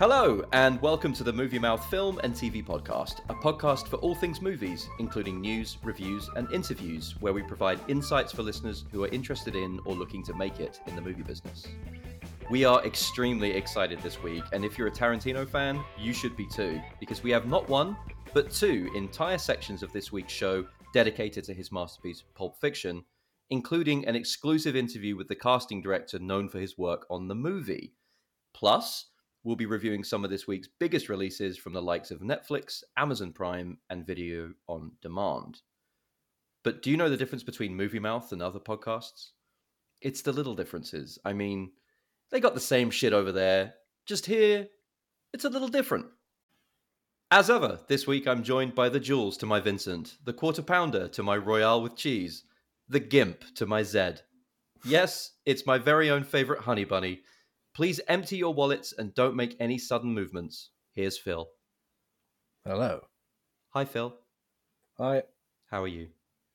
Hello, and welcome to the Movie Mouth Film and TV Podcast, a podcast for all things movies, including news, reviews, and interviews, where we provide insights for listeners who are interested in or looking to make it in the movie business. We are extremely excited this week, and if you're a Tarantino fan, you should be too, because we have not one, but two entire sections of this week's show dedicated to his masterpiece, Pulp Fiction, including an exclusive interview with the casting director known for his work on the movie. Plus, we'll be reviewing some of this week's biggest releases from the likes of Netflix, Amazon Prime, and video on demand. But do you know the difference between Movie Mouth and other podcasts? It's the little differences. I mean, they got the same shit over there, just here, it's a little different. As ever, this week I'm joined by the Jules to my Vincent, the Quarter Pounder to my Royale with Cheese, the Gimp to my Zed. Yes, it's my very own favourite honey bunny. Please empty your wallets and don't make any sudden movements. Here's Phil. Hello. Hi, Phil. Hi. How are you?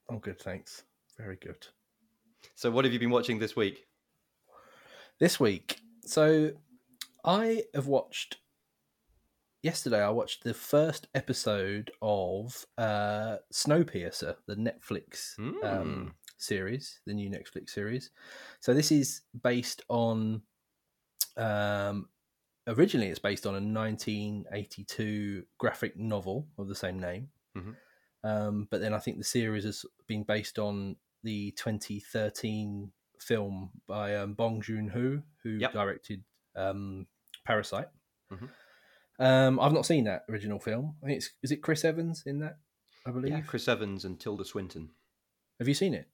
I'm good, thanks. Very good. So, what have you been watching this week? This week, so I have watched. Yesterday, I watched the first episode of uh, Snowpiercer, the Netflix Hmm. um, series, the new Netflix series. So this is based on. Um, originally, it's based on a 1982 graphic novel of the same name. Mhm. Um, but then I think the series has been based on the 2013 film by um, Bong Joon Ho, who Yep. directed um, Parasite. Mhm. Um, I've not seen that original film. I think it's is it Chris Evans in that? I believe. Yeah, Chris Evans and Tilda Swinton. Have you seen it?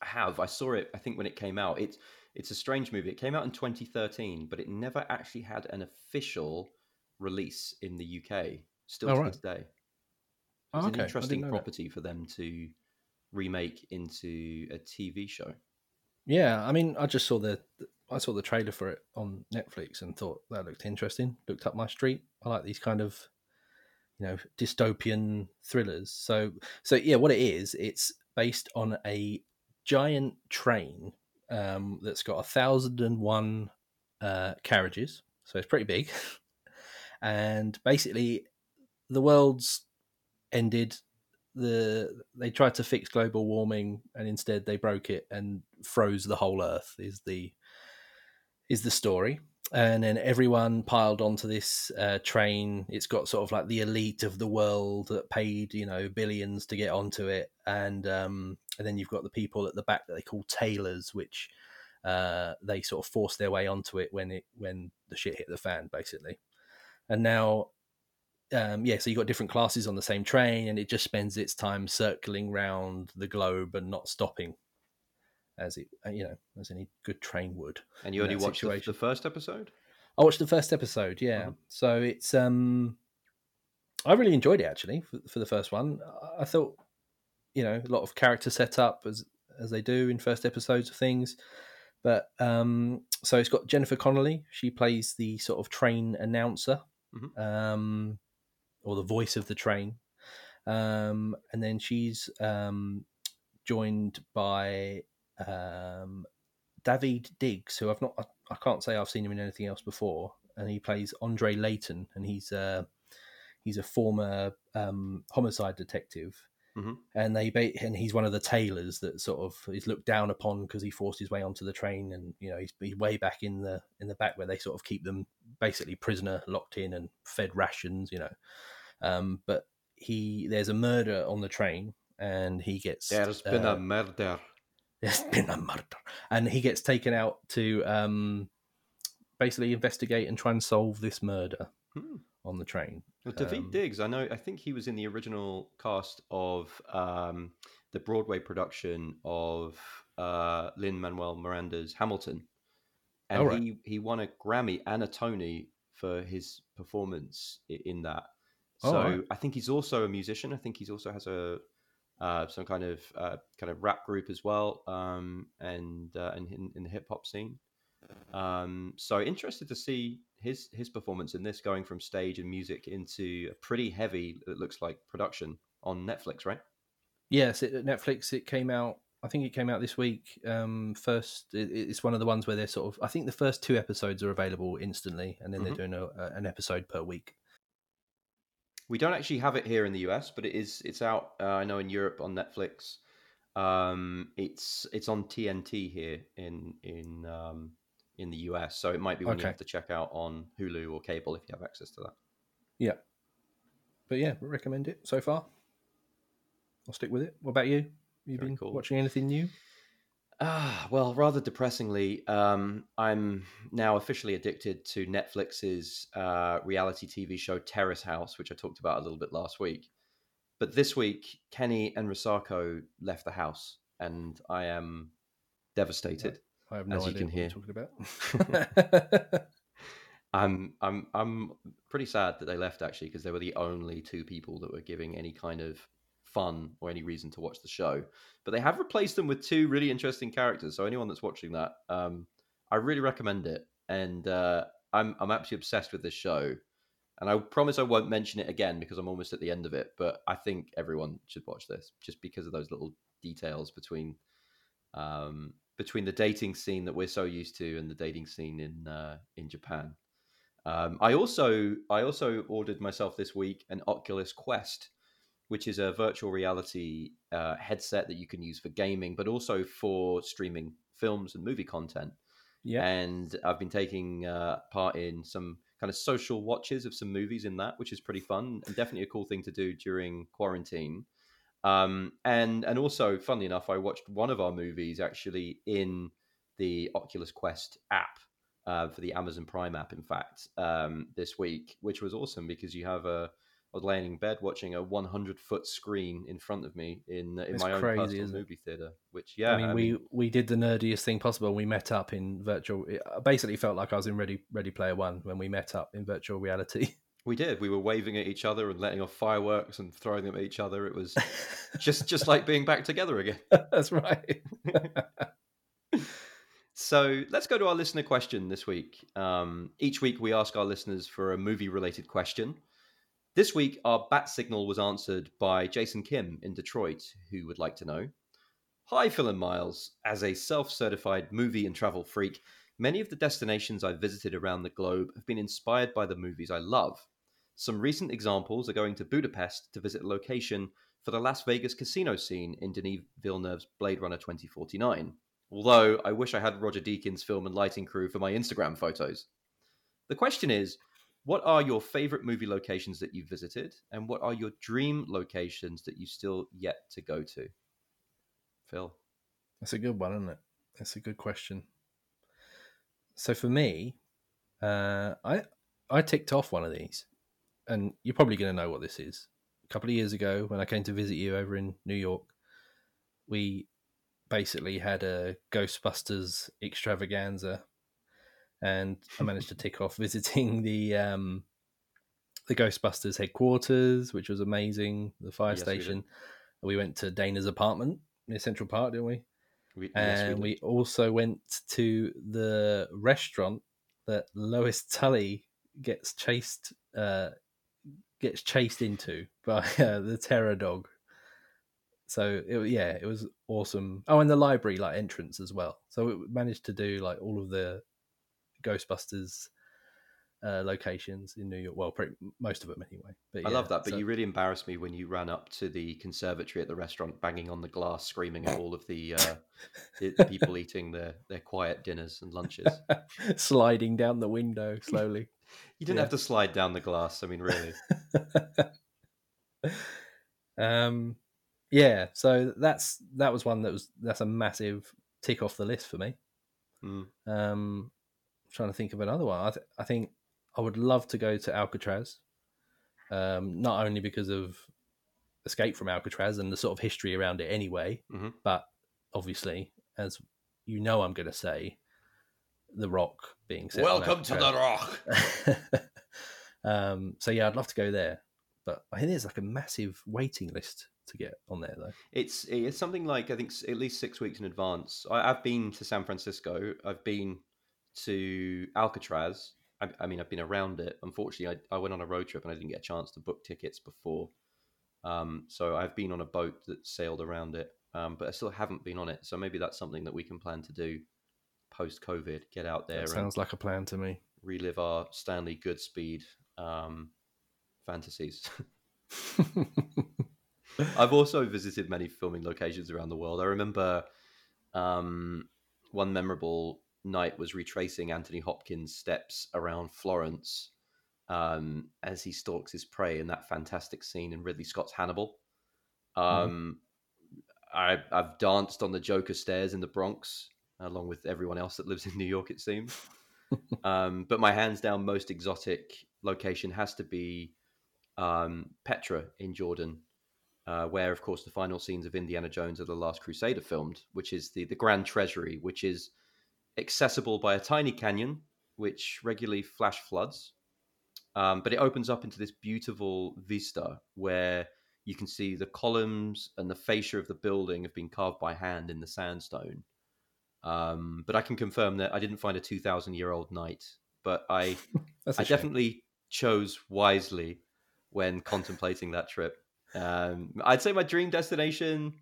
I have. I saw it. I think when it came out, it's it's a strange movie. It came out in 2013, but it never actually had an official release in the UK. Still Oh, to right. this day. Oh, It's okay. An interesting didn't that. property for them to remake into a TV show. Yeah, I mean, I just saw the I saw the trailer for it on Netflix and thought that looked interesting. Looked up my street. I like these kind of you know dystopian thrillers. So so yeah, what it is, it's based on a giant train um, that's got a thousand and one uh, carriages. So it's pretty big, and basically the world's ended. The they tried to fix global warming and instead they broke it and froze the whole earth is the is the story and then everyone piled onto this uh, train. It's got sort of like the elite of the world that paid you know billions to get onto it. And um and then you've got the people at the back that they call tailors which uh they sort of force their way onto it when it when the shit hit the fan basically. And now um, yeah, so you've got different classes on the same train, and it just spends its time circling round the globe and not stopping, as it uh, you know as any good train would. And you only watched the, the first episode? I watched the first episode, yeah. Mhm. So it's um, I really enjoyed it actually for, for the first one. I- thought, you know, a lot of character setup as as they do in first episodes of things. But um, so it's got Jennifer Connelly. She plays the sort of train announcer, Mhm. um, or the voice of the train. Um, and then she's um, joined by um, David Diggs, who I've not, I, I can't say I've seen him in anything else before, and he plays Andre Layton, and he's uh, he's a former um, homicide detective, Mhm. and they and he's one of the tailors that sort of is looked down upon because he forced his way onto the train, and you know he's, he's way back in the in the back where they sort of keep them basically prisoner locked in and fed rations, you know. Um, but he there's a murder on the train, and he gets There's been uh, a murder. There's been a murder, and he gets taken out to um, basically investigate and try and solve this murder Hmm. on the train. Well, David Um, Diggs, I know. I think he was in the original cast of um, the Broadway production of uh, Lin Manuel Miranda's Hamilton, and right. he he won a Grammy and a Tony for his performance in that. So right. I think he's also a musician. I think he's also has a uh, some kind of uh, kind of rap group as well, um, and uh, and in, in the hip hop scene. Um, so interested to see his his performance in this, going from stage and music into a pretty heavy, it looks like, production on Netflix, right? Yes, it, Netflix. It came out I think it came out this week. Um, first, it, it's one of the ones where they're sort of. I think the first two episodes are available instantly, and then Mhm. they're doing a, an episode per week. We don't actually have it here in the US, but it is. It's out. Uh, I know in Europe on Netflix. Um, it's it's on TNT here in in um, in the US, so it might be one you have to check out on Hulu or cable if you have access to that. Yeah, but yeah, recommend it so far. I'll stick with it. What about you? You Very been cool. watching anything new? Ah, well, rather depressingly, um, I'm now officially addicted to Netflix's uh, reality TV show Terrace House, which I talked about a little bit last week. But this week, Kenny and Risako left the house, and I am devastated. I have no As you idea can what hear. you're talking about. I'm I'm I'm pretty sad that they left actually because they were the only two people that were giving any kind of fun or any reason to watch the show. But they have replaced them with two really interesting characters. So anyone that's watching that, um, I really recommend it. And uh, I'm I'm absolutely obsessed with this show. And I promise I won't mention it again because I'm almost at the end of it. But I think everyone should watch this just because of those little details between um, between the dating scene that we're so used to and the dating scene in uh, in Japan. Um, I also I also ordered myself this week an Oculus Quest, which is a virtual reality uh, headset that you can use for gaming, but also for streaming films and movie content. yeah, And I've been taking uh, part in some kind of social watches of some movies in that, which is pretty fun and definitely a cool thing to do during quarantine. Um, and and also, funnily enough, I watched one of our movies actually in the Oculus Quest app uh, for the Amazon Prime app. In fact, um, this week, which was awesome because you have a. I was laying in bed watching a 100 foot screen in front of me in in It's my own crazy, personal movie theater. Which, yeah, I mean, we we did the nerdiest thing possible. We met up in virtual. It basically felt like I was in Ready Ready Player One when we met up in virtual reality. We did. We were waving at each other and letting off fireworks and throwing them at each other. It was just just like being back together again. That's right. So let's go to our listener question this week. Um, each week we ask our listeners for a movie related question. This week our bat signal was answered by Jason Kim in Detroit, who would like to know. Hi, Phil and Miles. As a self certified movie and travel freak, many of the destinations I've visited around the globe have been inspired by the movies I love. Some recent examples are going to Budapest to visit a location for the Las Vegas casino scene in Denis Villeneuve's Blade Runner 2049. Although I wish I had Roger Deakins' film and lighting crew for my Instagram photos. The question is what are your favorite movie locations that you've visited, and what are your dream locations that you still yet to go to? Phil. That's a good one, isn't it? That's a good question. So for me, uh, I I ticked off one of these, and you're probably going to know what this is. A couple of years ago, when I came to visit you over in New York, we basically had a Ghostbusters extravaganza, and I managed to tick off visiting the um, the Ghostbusters headquarters, which was amazing. The fire Yes, station. We went to Dana's apartment near Central Park, didn't we? We, yes, and we we, did. also went to the restaurant that Louis Tully gets chased uh, gets chased into by uh, the terror dog. So it, yeah, it was awesome. Oh, and the library like entrance as well. So we managed to do like all of the Ghostbusters uh, locations in New York. Well, pretty, most of them anyway. But I yeah, love that, but so- you really embarrassed me when you ran up to the conservatory at the restaurant, banging on the glass, screaming at all of the, uh, the, the people eating their, their quiet dinners and lunches. sliding down the window slowly. You didn't Yeah. have to slide down the glass. I mean, really. um, yeah, so that's that was one that was that's a massive tick off the list for me. Mm. Um, trying to think of another one. I, th- I think I would love to go to Alcatraz, um, not only because of Escape from Alcatraz and the sort of history around it anyway, Mhm. but obviously, as you know, I'm going to say, The Rock being set. Welcome to the Rock. um, so yeah, I'd love to go there, but I think there's like a massive waiting list to get on there though. It's it's something like I think at least six weeks in advance. I, I've been to San Francisco. I've been to Alcatraz. I, I mean, I've been around it. Unfortunately, I, I went on a road trip and I didn't get a chance to book tickets before. Um, so I've been on a boat that sailed around it. um, but I still haven't been on it. So maybe that's something that we can plan to do post COVID. Get out there. That and sounds like a plan to me. relive our Stanley Goodspeed um, fantasies. I've also visited many filming locations around the world. I remember um, one memorable night was retracing Anthony Hopkins' steps around Florence um, as he stalks his prey in that fantastic scene in Ridley Scott's Hannibal. Um, I, I've danced on the Joker stairs in the Bronx, along with everyone else that lives in New York, it seems. um, but my hands down most exotic location has to be um, Petra in Jordan, uh, where, of course, the final scenes of Indiana Jones of the Last Crusade are filmed, which is the, the Grand Treasury, which is accessible by a tiny canyon, which regularly flash floods. Um, but it opens up into this beautiful vista where you can see the columns and the fascia of the building have been carved by hand in the sandstone. Um, but I can confirm that I didn't find a 2,000 year old knight, but I, I shame. definitely chose wisely when contemplating that trip. Um, I'd say my dream destination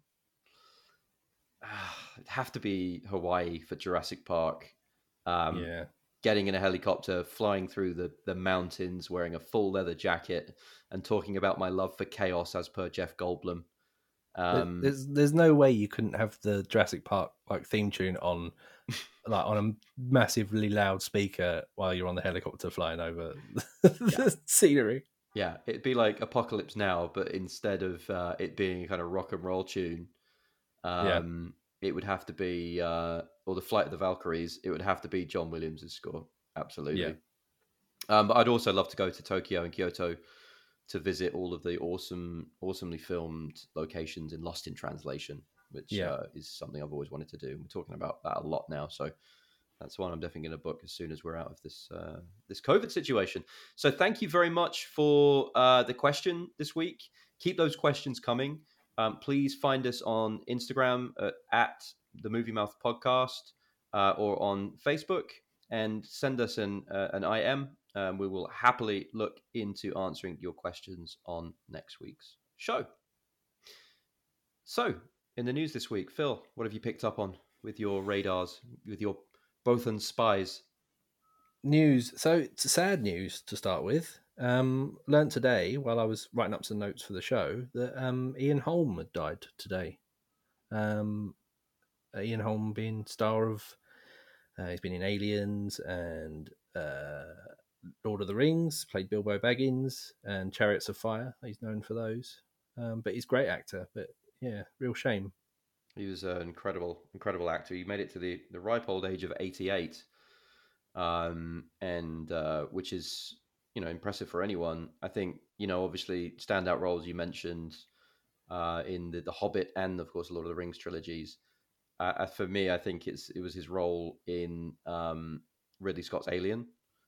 it'd have to be Hawaii for Jurassic Park. Um, yeah. Getting in a helicopter, flying through the, the mountains, wearing a full leather jacket, and talking about my love for chaos as per Jeff Goldblum. Um, there's there's no way you couldn't have the Jurassic Park like theme tune on like on a massively loud speaker while you're on the helicopter flying over the scenery. Yeah, it'd be like Apocalypse Now, but instead of uh, it being a kind of rock and roll tune, Yeah. um, it would have to be, uh, or the Flight of the Valkyries, it would have to be John Williams' score. Absolutely. Yeah. Um, but I'd also love to go to Tokyo and Kyoto to visit all of the awesome, awesomely filmed locations in Lost in Translation, which Yeah. uh, is something I've always wanted to do. We're talking about that a lot now, so that's one I'm definitely going to book as soon as we're out of this uh, this COVID situation. So thank you very much for uh, the question this week. Keep those questions coming. Um, please find us on Instagram at, at the Movie Mouth Podcast uh, or on Facebook and send us an uh, an IM. Um, we will happily look into answering your questions on next week's show. So, in the news this week, Phil, what have you picked up on with your radars, with your Bothan spies? News. So it's sad news to start with. Um, learned today while I was writing up some notes for the show that um, Ian Holm had died today. Um, uh, Ian Holm being star of, uh, he's been in Aliens and uh, Lord of the Rings, played Bilbo Baggins and Chariots of Fire. He's known for those. Um, but he's a great actor. But yeah, real shame. He was an incredible, incredible actor. He made it to the, the ripe old age of 88, um, and uh, which is, you know, impressive for anyone. I think, you know, obviously standout roles you mentioned uh, in the, the Hobbit and, of course, Lord of the Rings trilogies. Uh, uh, for me, I think it's it was his role in um, Ridley Scott's Alien,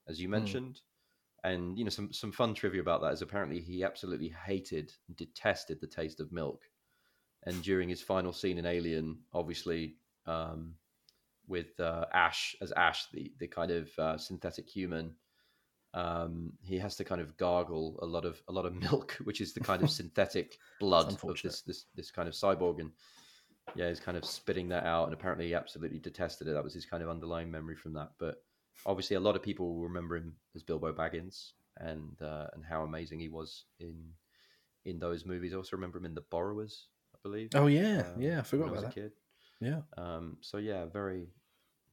as you mentioned. And you know, some some fun trivia about that is apparently he absolutely hated, detested the taste of milk and during his final scene in Alien, obviously um, with uh, Ash as Ash, the the kind of uh, synthetic human, um, he has to kind of gargle a lot of a lot of milk, which is the kind of synthetic blood of this this this kind of cyborg, and yeah, he's kind of spitting that out, and apparently he absolutely detested it. That was his kind of underlying memory from that. But obviously, a lot of people will remember him as Bilbo Baggins, and uh, and how amazing he was in in those movies. I also remember him in The Borrowers, I believe. Oh, yeah. um, yeah, I when forgot I was about a that. kid. Yeah. Um, so yeah, very,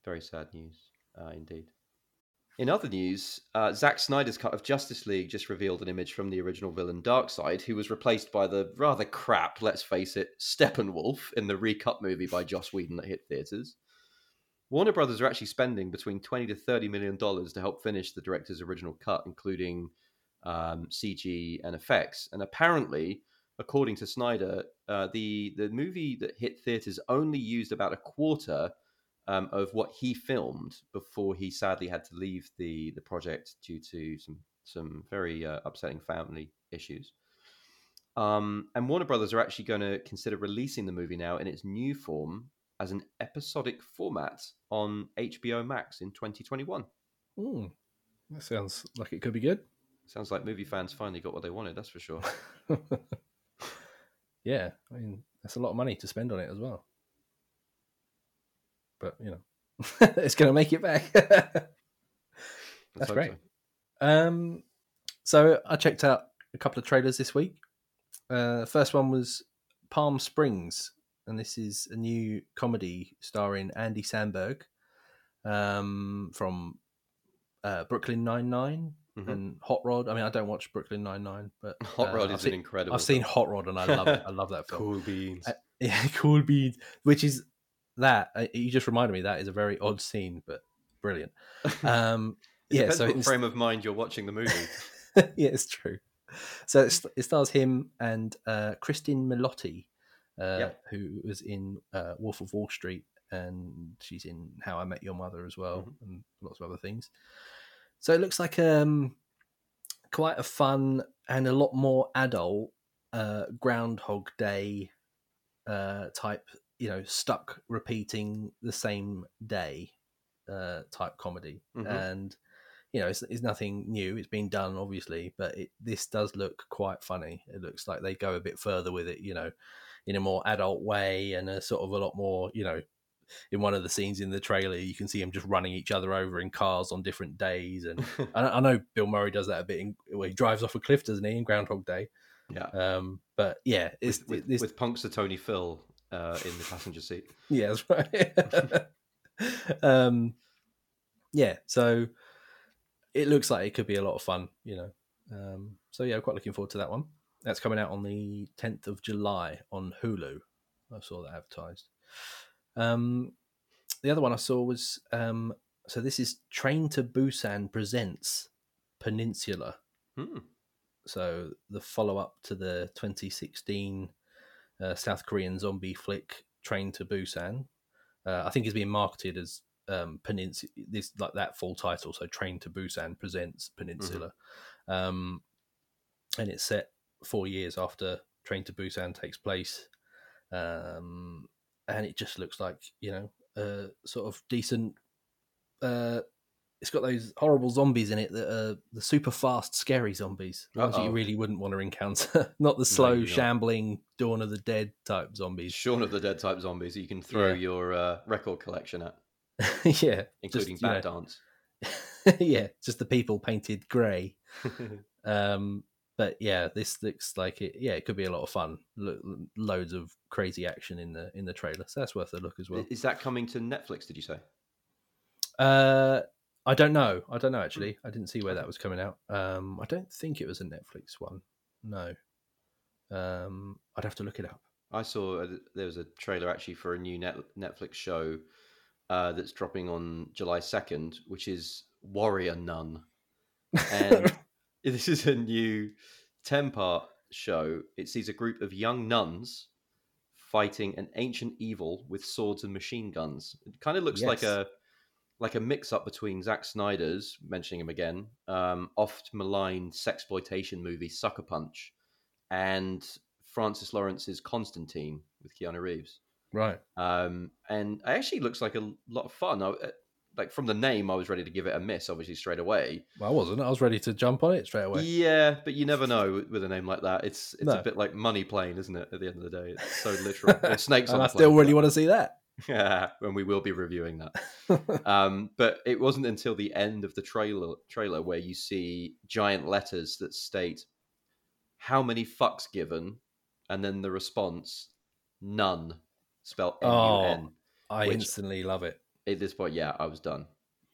very sad news uh, indeed. In other news, uh, Zack Snyder's cut of Justice League just revealed an image from the original villain Darkseid, who was replaced by the rather crap, let's face it, Steppenwolf in the recut movie by Joss Whedon that hit theaters. Warner Brothers are actually spending between twenty to thirty million dollars to help finish the director's original cut, including um, CG and effects. And apparently, according to Snyder, uh, the the movie that hit theaters only used about a quarter um, of what he filmed before he sadly had to leave the the project due to some some very uh, upsetting family issues. Um, and Warner Brothers are actually going to consider releasing the movie now in its new form as an episodic format on HBO Max in 2021. Mm, that sounds like it could be good. Sounds like movie fans finally got what they wanted. That's for sure. yeah, I mean that's a lot of money to spend on it as well. But you know, it's going to make it back. that's great. so. Um, so I checked out a couple of trailers this week. Uh, first one was Palm Springs, and this is a new comedy starring Andy Samberg um, from uh, Brooklyn Nine Mhm. and Hot Rod. I mean, I don't watch Brooklyn Nine Nine, but Hot uh, Rod I've is seen, an incredible. I've seen. Hot Rod, and I love it. I love that film. Cool beans. Uh, Yeah, cool beans. Which is that uh, you just reminded me that is a very odd scene, but brilliant. Um, yeah, so what frame of mind you're watching the movie. yeah, it's true. So it, st- it stars him and uh, Cristin Milioti, uh, Yep. who was in uh, Wolf of Wall Street, and she's in How I Met Your Mother as well, Mhm. and lots of other things. So it looks like um, quite a fun and a lot more adult uh, Groundhog Day uh, type, you know, stuck repeating the same day uh, type comedy, Mhm. and you know, it's, it's nothing new. It's been done, obviously, but it, this does look quite funny. It looks like they go a bit further with it, you know, in a more adult way and a sort of a lot more, you know, in one of the scenes in the trailer, you can see them just running each other over in cars on different days. And I, I know Bill Murray does that a bit. In, well, he drives off a cliff, doesn't he, in Groundhog Day? yeah. Um, but yeah, it's with, with, with Punxsutawney Phil uh, in the passenger seat. yeah, that's right. um, yeah, so it looks like it could be a lot of fun, you know. Um, so yeah, I'm quite looking forward to that one. That's coming out on the 10th of July on Hulu. I saw that advertised. Um, the other one I saw was um, so this is Train to Busan presents Peninsula. Hmm. So the follow up to the 2016 uh, South Korean zombie flick Train to Busan. Uh, I think it's being marketed as um, Peninsula. This like that full title. So Train to Busan presents Peninsula, um, and it's set four years after Train to Busan takes place. Um, and it just looks like you know a sort of decent. Uh, it's got those horrible zombies in it that are the super fast, scary zombies. Ones that you really wouldn't want to encounter. Not the slow, not. shambling Dawn of the Dead type zombies. Shaun of the Dead type zombies that you can throw Yeah. your uh, record collection at, yeah, including just, you know, Dance. yeah, just the people painted grey. Um, but yeah, this looks like it. Yeah, it could be a lot of fun. Lo- loads of crazy action in the in the trailer, so that's worth a look as well. Is that coming to Netflix? Did you say? Uh, I don't know. I don't know actually. I didn't see where that was coming out. Um, I don't think it was a Netflix one. No. Um, I'd have to look it up. I saw uh, there was a trailer actually for a new net, Netflix show uh, that's dropping on July second, which is Warrior Nun, and this is a new ten-part show. It sees a group of young nuns fighting an ancient evil with swords and machine guns. It kind of looks like a like a mix-up between Zack Snyder's, mentioning him again, um, oft maligned sexploitation movie Sucker Punch, and Francis Lawrence's Constantine with Keanu Reeves. right. Um, and it actually looks like a lot of fun. I, uh, like from the name, I was ready to give it a miss, obviously straight away. Well, I wasn't. I was ready to jump on it straight away. Yeah, but you never know with- a name like that. It's it's a bit like money plane, isn't it? At the end of the day, it's so literal. Snakes on and I still plane. really want to see that. Yeah, and we will be reviewing that. Um, but it wasn't until the end of the trailer trailer where you see giant letters that state how many fucks given, and then the response none, spelled N U N. I instantly love it. At this point, yeah, I was done.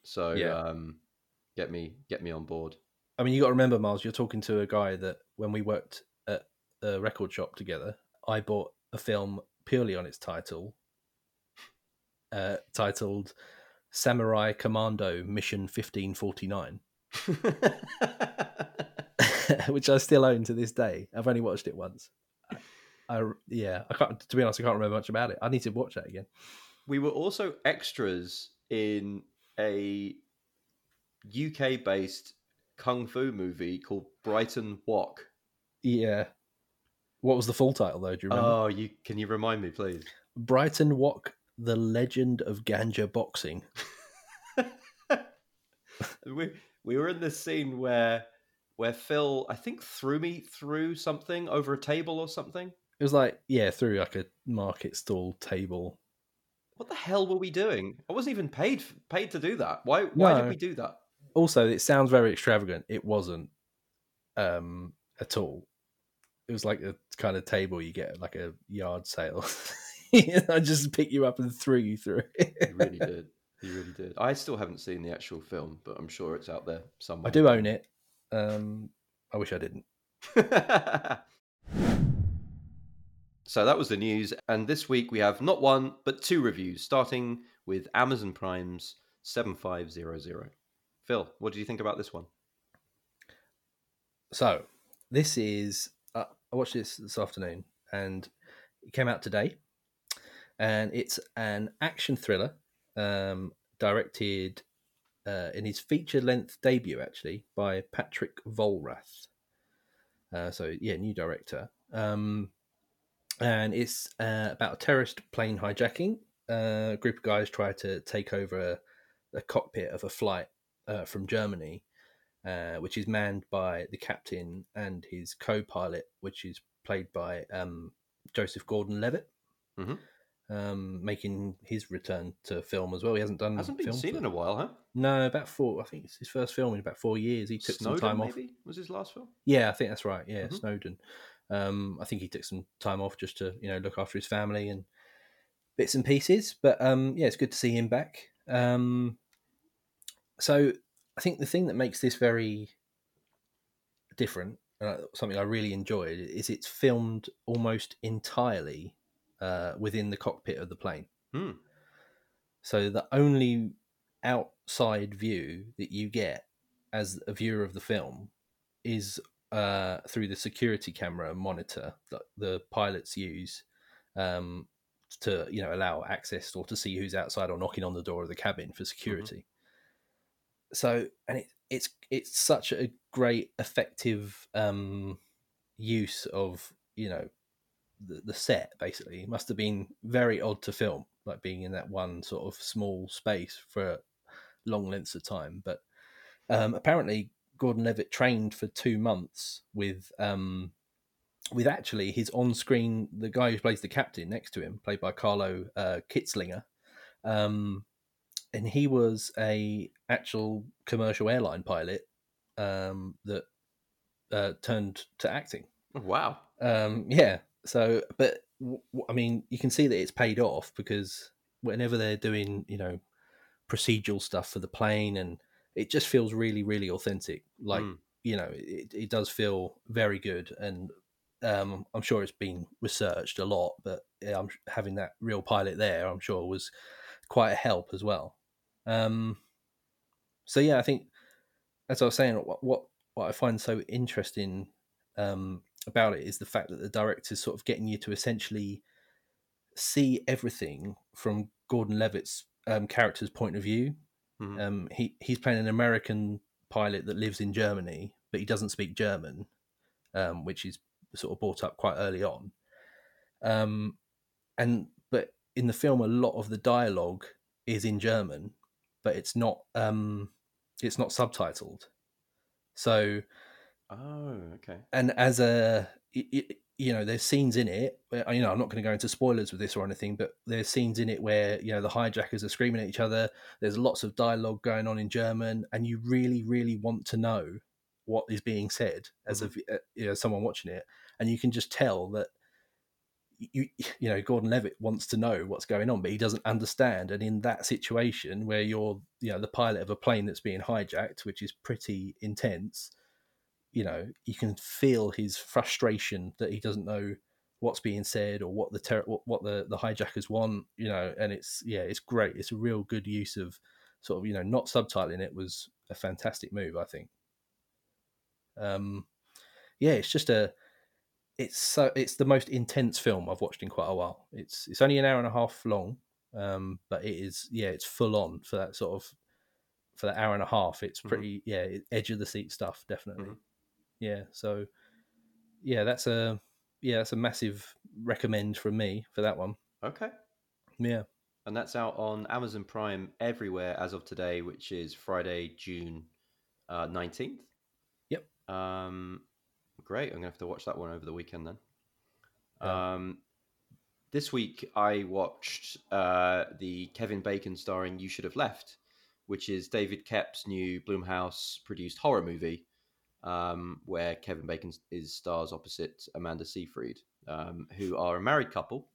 So Yeah. um, get me get me on board. I mean, you got to remember, Miles, you're talking to a guy that when we worked at a record shop together, I bought a film purely on its title, uh, titled Samurai Commando Mission 1549, which I still own to this day. I've only watched it once. I, I yeah, I can't. To be honest, I can't remember much about it. I need to watch that again. we were also extras in a UK based kung fu movie called Brighton Walk. Yeah. What was the full title though? Do you remember? Oh, you can you remind me, please? Brighton Walk: The Legend of Ganja Boxing. we we were in this scene where where Phil I think threw me through something over a table or something. It was like yeah, through like a market stall table. What the hell were we doing? I wasn't even paid paid to do that. Why why No. did we do that? Also, it sounds very extravagant. It wasn't um, at all. It was like a kind of table you get at like a yard sale. I just picked you up and threw you through. You really did. You really did. I still haven't seen the actual film, but I'm sure it's out there somewhere. I do own it. Um, I wish I didn't. so that was the news, and this week we have not one but two reviews, starting with Amazon Prime's 7500. Phil, what do you think about this one? So this is uh, I watched this this afternoon, and it came out today, and it's an action thriller, um, directed uh, in his feature length debut actually by Patrick Vollrath. Uh, so yeah, new director, um, and it's uh, about a terrorist plane hijacking. Uh, a group of guys try to take over the cockpit of a flight uh, from Germany uh, which is manned by the captain and his co-pilot, which is played by um, Joseph Gordon-Levitt, Mhm. Um, making his return to film as well. He hasn't done Hasn't been seen in a while, huh? no about four. I think it's his first film in about four years. He took Snowden, some time off. maybe was his last film. Yeah, I think that's right. Yeah, Mhm. Snowden. Um, I think he took some time off just to you know look after his family and bits and pieces. But um, yeah, it's good to see him back. Um, so I think the thing that makes this very different, uh, something I really enjoyed, is it's filmed almost entirely uh, within the cockpit of the plane. Hmm. So the only outside view that you get as a viewer of the film is uh, through the security camera monitor that the pilots use um, to you know allow access or to see who's outside or knocking on the door of the cabin for security. So and it, it's it's such a great effective um, use of you know the, the set basically it must have been very odd to film like being in that one sort of small space for long lengths of time but um, apparently gordon levitt trained for two months with um, with actually his on-screen the guy who plays the captain next to him played by carlo uh, kitzlinger um, and he was a actual commercial airline pilot um, that uh, turned to acting Oh, wow. um, yeah. So, but I mean, you can see that it's paid off because whenever they're doing, you know, procedural stuff for the plane, and it just feels really, really authentic. Like, Mm. you know, it, it does feel very good, and um, I'm sure it's been researched a lot. But I'm having that real pilot there. I'm sure was quite a help as well. Um, so yeah, I think as I was saying, what what, what I find so interesting um, about it is the fact that the director's sort of getting you to essentially see everything from Gordon Levitt's um, character's point of view. Mhm. Um, he he's playing an American pilot that lives in Germany, but he doesn't speak German, um, which is sort of brought up quite early on. Um, and but in the film, a lot of the dialogue is in German, but it's not um, it's not subtitled. So Oh, okay. and as a you know there's scenes in it where, you know i'm not going to go into spoilers with this or anything but there's scenes in it where you know the hijackers are screaming at each other there's lots of dialogue going on in german and you really really want to know what is being said as a v- uh, you know someone watching it and you can just tell that you you know Gordon Levitt wants to know what's going on, but he doesn't understand. And in that situation where you're you know the pilot of a plane that's being hijacked, which is pretty intense, you know you can feel his frustration that he doesn't know what's being said or what the ter- what, what the the hijackers want. You know, and it's yeah, it's great. It's a real good use of sort of you know not subtitling it was a fantastic move, I think. Um, yeah, it's just a it's so it's the most intense film I've watched in quite a while. It's it's only an hour and a half long, um, but it is yeah, it's full on for that sort of for that hour and a half. It's Mhm. pretty yeah, edge of the seat stuff definitely. Mhm. Yeah, so yeah, that's a yeah, that's a massive recommend from me for that one. Okay. Yeah, And that's out on Amazon Prime everywhere as of today, which is Friday, June uh, 19th. Yep. Um, great. I'm going to have to watch that one over the weekend then. Yeah. Um, this week I watched uh, the Kevin Bacon starring You Should Have Left, which is David Koepp's new Blumhouse produced horror movie, um, where Kevin Bacon is stars opposite Amanda Seyfried, um, who are a married couple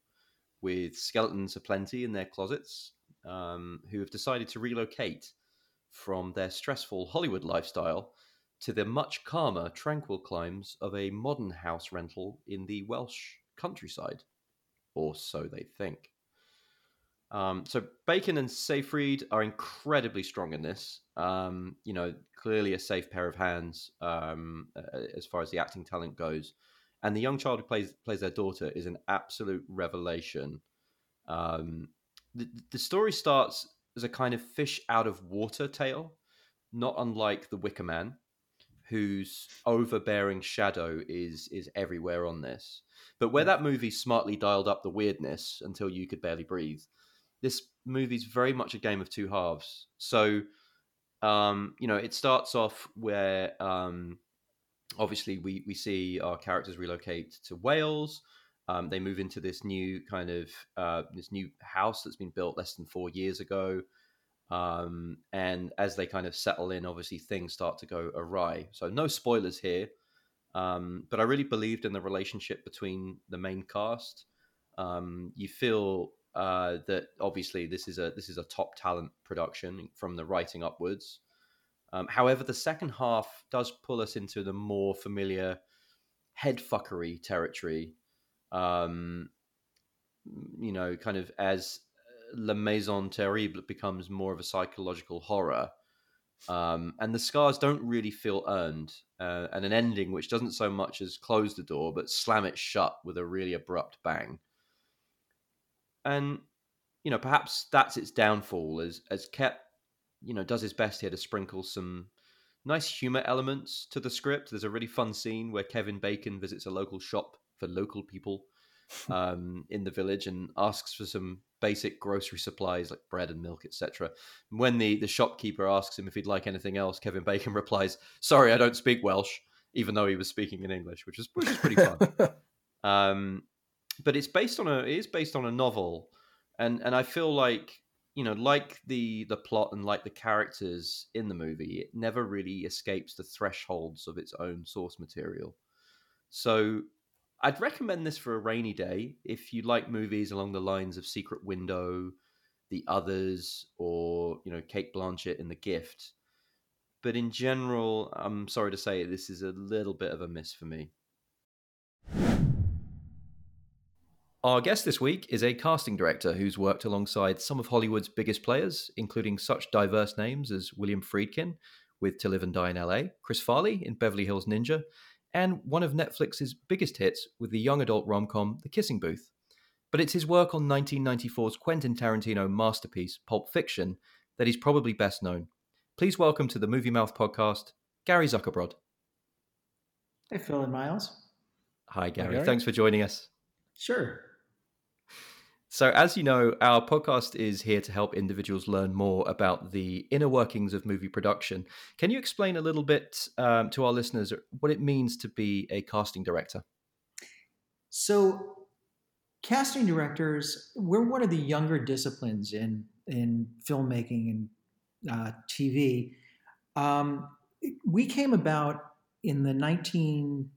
with skeletons aplenty in their closets, um, who have decided to relocate from their stressful Hollywood lifestyle to the much calmer, tranquil climes of a modern house rental in the Welsh countryside, or so they think. Um, so Bacon and Seyfried are incredibly strong in this. Um, you know, clearly a safe pair of hands um, as far as the acting talent goes. And the young child who plays plays their daughter is an absolute revelation. Um, the, the story starts as a kind of fish out of water tale, not unlike The Wicker Man, whose overbearing shadow is is everywhere on this. But where that movie smartly dialed up the weirdness until you could barely breathe, this movie's very much a game of two halves. So, um, you know, it starts off where um, obviously we we see our characters relocate to Wales. Um, they move into this new kind of uh, this new house that's been built less than four years ago. Um, and as they kind of settle in, obviously things start to go awry. So no spoilers here, um, but I really believed in the relationship between the main cast. Um, you feel uh, that obviously this is a this is a top talent production from the writing upwards. Um, however, the second half does pull us into the more familiar headfuckery territory. Um, you know, kind of as La Maison Terrible becomes more of a psychological horror. Um, and the scars don't really feel earned, uh, and an ending which doesn't so much as close the door, but slam it shut with a really abrupt bang. And you know, perhaps that's its downfall, as as Koepp, you know, does his best here to sprinkle some nice humor elements to the script. There's a really fun scene where Kevin Bacon visits a local shop for local people um, in the village and asks for some basic grocery supplies like bread and milk, etc. When the, the shopkeeper asks him if he'd like anything else, Kevin Bacon replies, "Sorry, I don't speak Welsh," even though he was speaking in English, which is which is pretty fun. um, but it's based on a it is based on a novel, and and I feel like you know, like the the plot and like the characters in the movie, it never really escapes the thresholds of its own source material. So I'd recommend this for a rainy day if you like movies along the lines of Secret Window, The Others, or you know Cate Blanchett in The Gift. But in general, I'm sorry to say this is a little bit of a miss for me. Our guest this week is a casting director who's worked alongside some of Hollywood's biggest players, including such diverse names as William Friedkin with To Live and Die in LA, Chris Farley in Beverly Hills Ninja, and one of Netflix's biggest hits with the young adult rom com The Kissing Booth. But it's his work on 1994's Quentin Tarantino masterpiece, Pulp Fiction, that he's probably best known. Please welcome to the Movie Mouth podcast, Gary Zuckerbrod. Hey, Phil and Miles. Hi, Gary. Hi, Gary. Thanks for joining us. Sure. So, as you know, our podcast is here to help individuals learn more about the inner workings of movie production. Can you explain a little bit um, to our listeners what it means to be a casting director? So, casting directors, we're one of the younger disciplines in in filmmaking and uh, TV. Um, we came about in the 19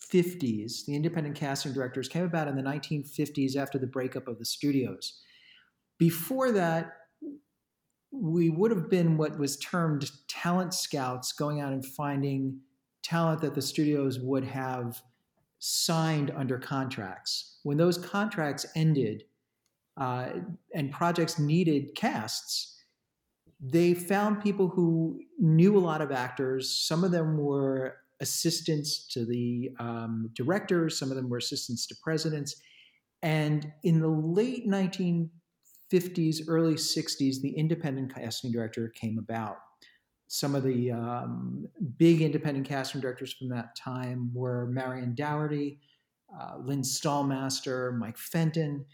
50s, the independent casting directors came about in the 1950s after the breakup of the studios. Before that, we would have been what was termed talent scouts, going out and finding talent that the studios would have signed under contracts. When those contracts ended uh, and projects needed casts, they found people who knew a lot of actors. Some of them were assistants to the um, directors, some of them were assistants to presidents. And in the late 1950s, early 60s, the independent casting director came about. Some of the um, big independent casting directors from that time were Marion Dougherty, uh, Lynn Stalmaster, Mike Fenton.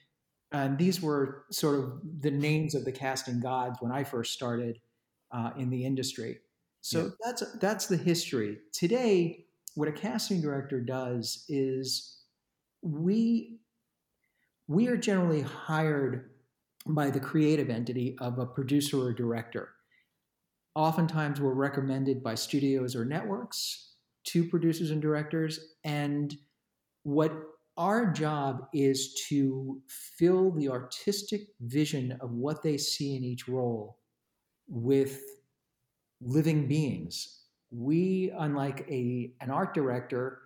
And these were sort of the names of the casting gods when I first started uh, in the industry. So yeah. that's that's the history. Today, what a casting director does is we we are generally hired by the creative entity of a producer or director. Oftentimes, we're recommended by studios or networks to producers and directors, and what our job is to fill the artistic vision of what they see in each role with living beings. We, unlike a an art director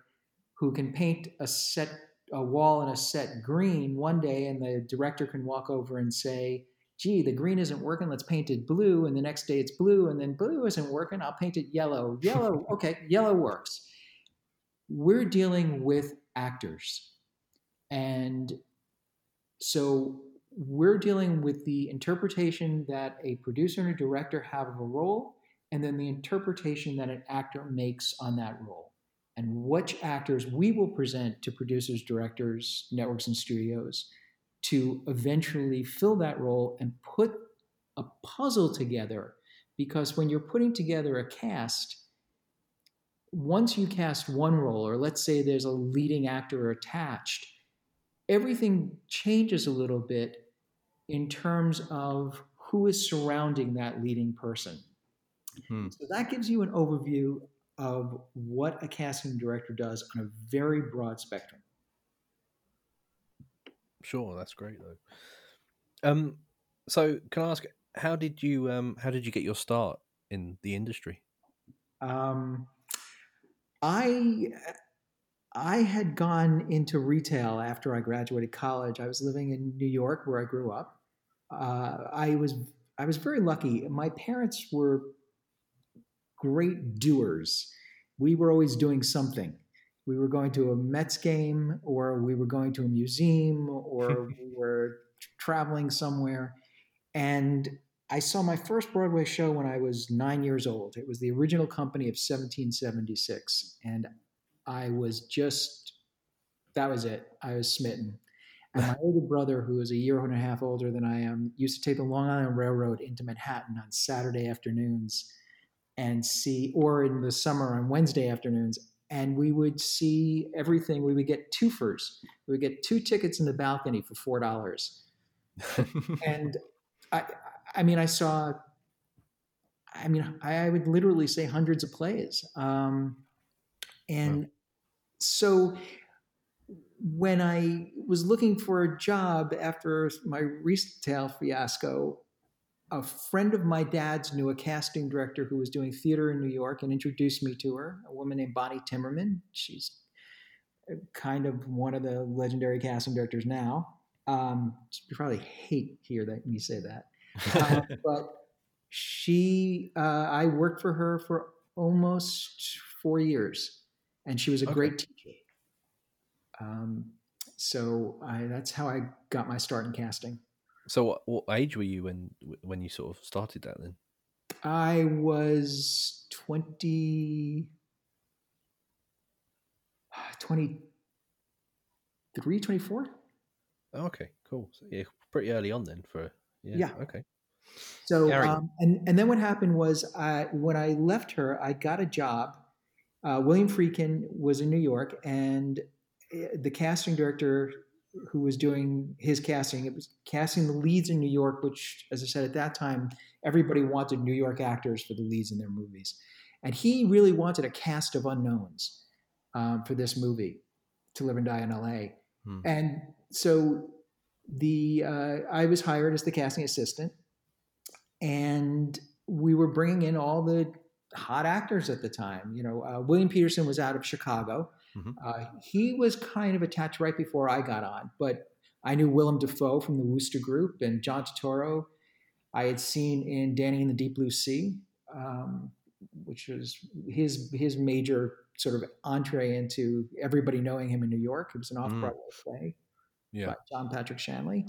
who can paint a set a wall and a set green one day, and the director can walk over and say, "Gee, the green isn't working. Let's paint it blue." And the next day it's blue, and then blue isn't working. I'll paint it yellow. Yellow, okay, yellow works. We're dealing with actors, and so we're dealing with the interpretation that a producer and a director have of a role, and then the interpretation that an actor makes on that role, and which actors we will present to producers, directors, networks, and studios to eventually fill that role and put a puzzle together. Because when you're putting together a cast, once you cast one role, or let's say there's a leading actor attached, everything changes a little bit in terms of who is surrounding that leading person. Hmm. So that gives you an overview of what a casting director does on a very broad spectrum. Sure, that's great though. Um, so can I ask, how did you um, how did you get your start in the industry? Um, I I had gone into retail after I graduated college. I was living in New York, where I grew up. Uh, I was I was very lucky. My parents were great doers. We were always doing something. We were going to a Mets game, or we were going to a museum, or we were traveling somewhere. And I saw my first Broadway show when I was nine years old. It was the original company of 1776. And I was just, that was it. I was smitten. And my older brother, who is a year and a half older than I am, used to take the Long Island Railroad into Manhattan on Saturday afternoons and see, or in the summer on Wednesday afternoons. And we would see everything. We would get twofers. We would get two tickets in the balcony for four dollars. and I, I mean, I saw. I mean, I would literally say hundreds of plays, um, and wow. so when I was looking for a job after my retail fiasco, a friend of my dad's knew a casting director who was doing theater in New York and introduced me to her, a woman named Bonnie Timmerman. She's kind of one of the legendary casting directors now. Um, you probably hate hear that me say that, uh, but she, uh, I worked for her for almost four years, and she was a okay. great teacher. Um, so I, that's how I got my start in casting. So what, what age were you when when you sort of started that then? I was 20, 23, 24. Oh, okay, cool. So yeah, pretty early on then for yeah. yeah. Okay. So um, and and then what happened was I when I left her, I got a job. Uh, William Friedkin was in New York, and eh, the casting director who was doing his casting. It was casting the leads in New York, which, as I said at that time, everybody wanted New York actors for the leads in their movies. And he really wanted a cast of unknowns um, for this movie, To Live and Die in LA. Hmm. And so the uh, I was hired as the casting assistant, and we were bringing in all the hot actors at the time. You know, uh, William Petersen was out of Chicago. Mm-hmm. Uh, he was kind of attached right before I got on, but I knew Willem Dafoe from the Wooster Group and John Turturro. I had seen in Danny and the Deep Blue Sea, um, which was his his major sort of entree into everybody knowing him in New York. It was an off Broadway mm. play yeah. by John Patrick Shanley,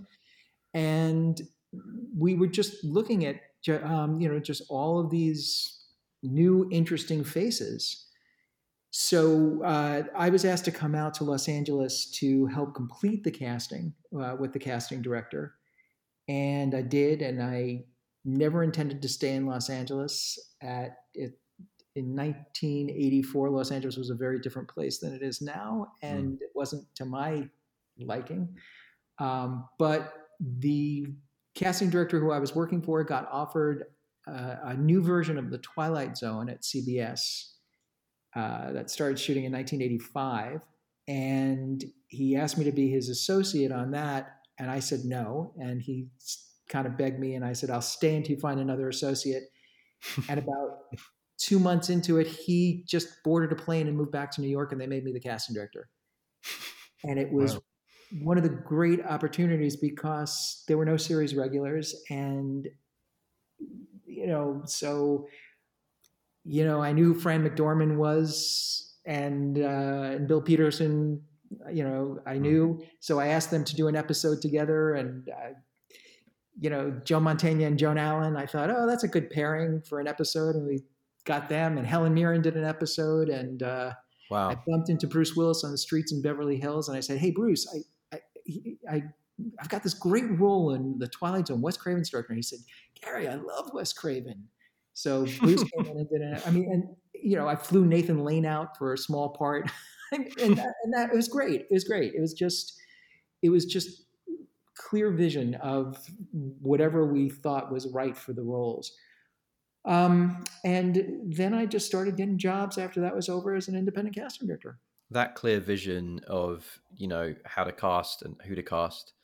and we were just looking at um, you know just all of these new interesting faces so uh, I was asked to come out to Los Angeles to help complete the casting uh, with the casting director, and I did. And I never intended to stay in Los Angeles. At it, in 1984, Los Angeles was a very different place than it is now, hmm. and mm. it wasn't to my liking. Um, but the casting director who I was working for got offered uh, a new version of The Twilight Zone at CBS uh, that started shooting in 1985. And he asked me to be his associate on that. And I said no. And he kind of begged me, and I said, I'll stay until you find another associate. and about two months into it, he just boarded a plane and moved back to New York, and they made me the casting director. And it was wow. one of the great opportunities because there were no series regulars, and you know, so you know, I knew who Fran McDormand was, and uh, and Bill Petersen. You know, I hmm. knew, so I asked them to do an episode together, and uh, you know, Joe Mantegna and Joan Allen. I thought, oh, that's a good pairing for an episode, and we got them. And Helen Mirren did an episode, and uh, wow, I bumped into Bruce Willis on the streets in Beverly Hills, and I said, hey, Bruce, I, I, I I've got this great role in the Twilight Zone. Wes Craven's director. And he said, Gary, I love Wes Craven. So Bruce came in and did it. I mean, and you know, I flew Nathan Lane out for a small part, and, that, and that it was great. It was great. It was just, it was just clear vision of whatever we thought was right for the roles. Um, and then I just started getting jobs after that was over as an independent casting director. That clear vision of you know how to cast and who to cast,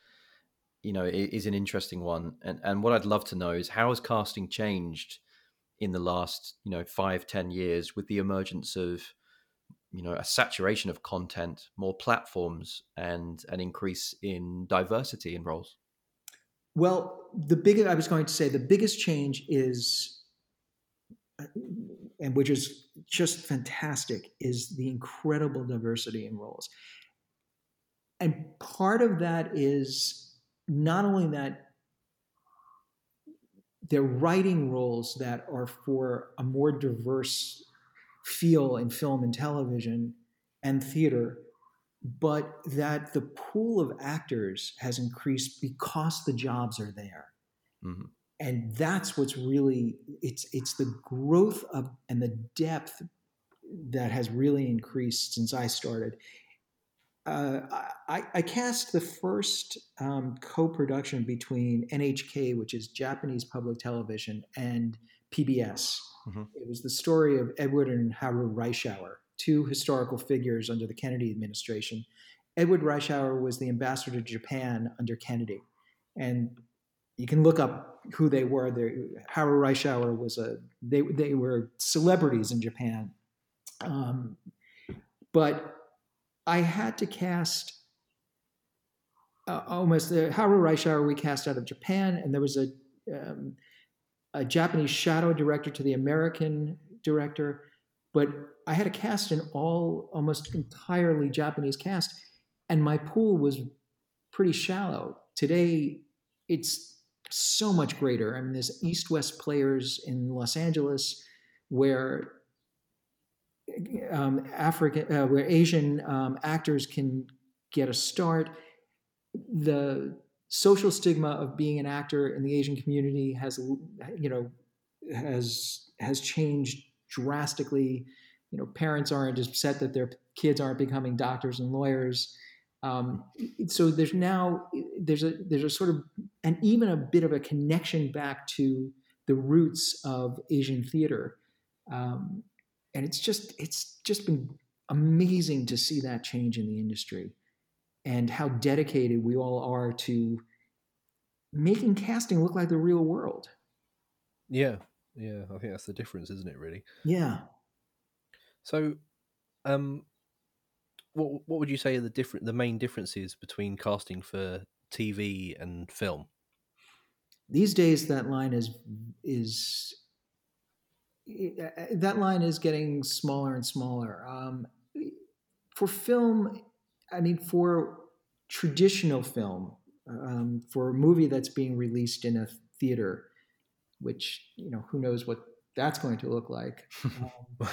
you know, is an interesting one. And and what I'd love to know is how has casting changed in the last you know five ten years with the emergence of you know a saturation of content more platforms and an increase in diversity in roles? Well the big i was going to say the biggest change is and which is just fantastic is the incredible diversity in roles. And part of that is not only that they're writing roles that are for a more diverse feel in film and television and theater, but that the pool of actors has increased because the jobs are there. Mm-hmm. And that's what's really it's it's the growth of and the depth that has really increased since I started. Uh, I, I, cast the first um, co-production between NHK, which is Japanese public television, and PBS. Mm-hmm. It was the story of Edward and Haru Reischauer, two historical figures under the Kennedy administration. Edward Reischauer was the ambassador to Japan under Kennedy, and you can look up who they were. They're, Haru Reischauer was a they they were celebrities in Japan, um, but I had to cast uh, almost the Haru Reischauer we cast out of Japan, and there was a um, a Japanese shadow director to the American director, but I had a cast an all almost entirely Japanese cast, and my pool was pretty shallow. Today, it's so much greater. I mean, there's East-West players in Los Angeles where um, African, uh, where Asian um, actors can get a start. The social stigma of being an actor in the Asian community has, you know, has has changed drastically. You know, parents aren't upset that their kids aren't becoming doctors and lawyers. Um, so there's now there's a there's a sort of and even a bit of a connection back to the roots of Asian theater. Um, and it's just it's just been amazing to see that change in the industry and how dedicated we all are to making casting look like the real world. Yeah, yeah, I think that's the difference, isn't it? Really. Yeah. So, um, what what would you say are the different the main differences between casting for TV and film? These days, that line is is that line is getting smaller and smaller. Um, for film, I mean, for traditional film, um, for a movie that's being released in a theater, which you know who knows what that's going to look like, um,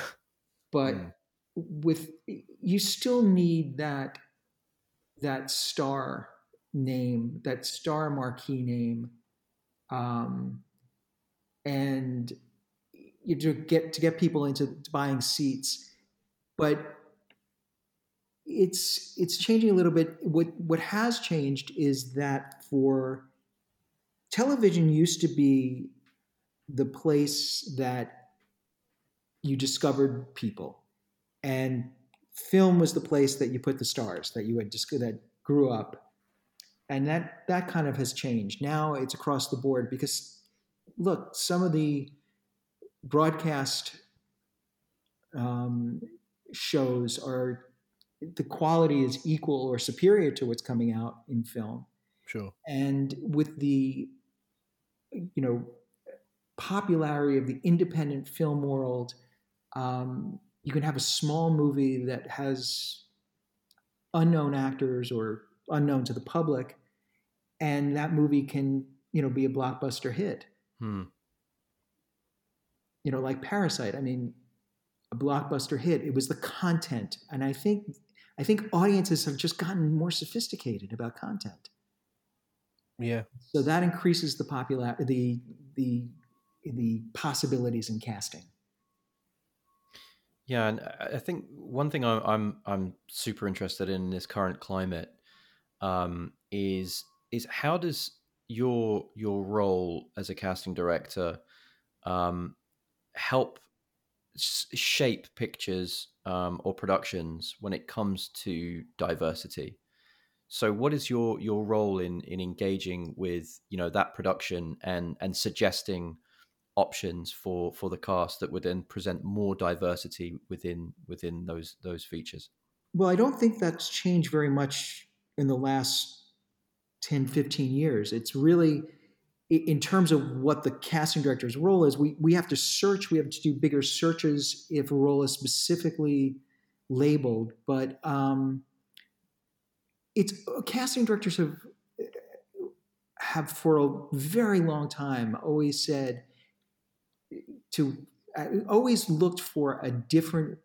but mm. with you still need that that star name, that star marquee name, um, and you to get to get people into buying seats, but it's it's changing a little bit. What what has changed is that for television used to be the place that you discovered people, and film was the place that you put the stars that you had just that grew up, and that that kind of has changed. Now it's across the board because look, some of the broadcast um, shows are the quality is equal or superior to what's coming out in film. Sure. And with the, you know, popularity of the independent film world, um, you can have a small movie that has unknown actors or unknown to the public, and that movie can, you know, be a blockbuster hit. Hmm. You know, like Parasite. I mean, a blockbuster hit. It was the content, and I think I think audiences have just gotten more sophisticated about content. Yeah. So that increases the popular the the the possibilities in casting. Yeah, and I think one thing I'm I'm, I'm super interested in, in this current climate um, is is how does your your role as a casting director um, help shape pictures um, or productions when it comes to diversity. So, what is your your role in in engaging with you know that production and and suggesting options for for the cast that would then present more diversity within within those those features? Well, I don't think that's changed very much in the last 10, 15 years. It's really in terms of what the casting director's role is, we, we have to search, we have to do bigger searches if a role is specifically labeled. But um, it's casting directors have have for a very long time always said to always looked for a different,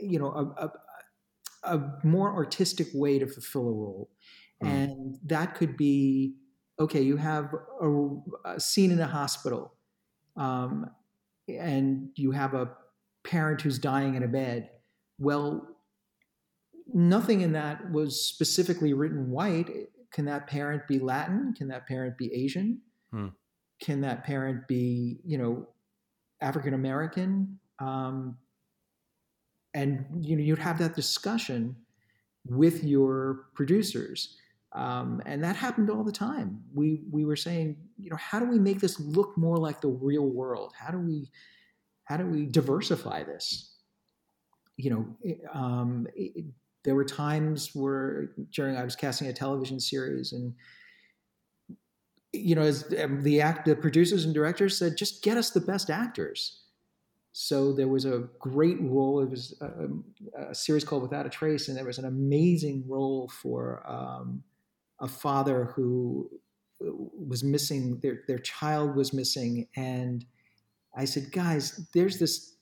you know, a, a, a more artistic way to fulfill a role, mm. and that could be okay, you have a, a scene in a hospital, um, and you have a parent who's dying in a bed. Well, nothing in that was specifically written white. Can that parent be Latin? Can that parent be Asian? Hmm. Can that parent be, you know, African American? Um, and you know, you'd have that discussion with your producers. Um, and that happened all the time. We we were saying, you know, how do we make this look more like the real world? How do we how do we diversify this? You know, um, it, there were times where during I was casting a television series, and you know, as um, the act, the producers and directors said, just get us the best actors. So there was a great role. It was a, a series called Without a Trace, and there was an amazing role for. Um, a father who uh, was missing their their child was missing and i said guys there's this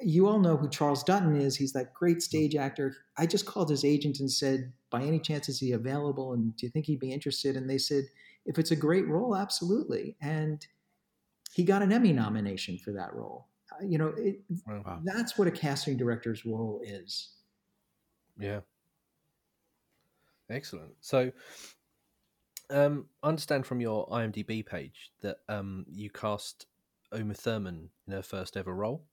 you all know who charles dutton is. He's that great stage actor. I just called his agent and said by any chance is he available and do you think he'd be interested? And they said if it's a great role absolutely. And he got an emmy nomination for that role. Uh, you know it, wow. that's what a casting director's role is. Yeah Excellent. So, um, I understand from your IMDb page that um, you cast Uma Thurman in her first ever role.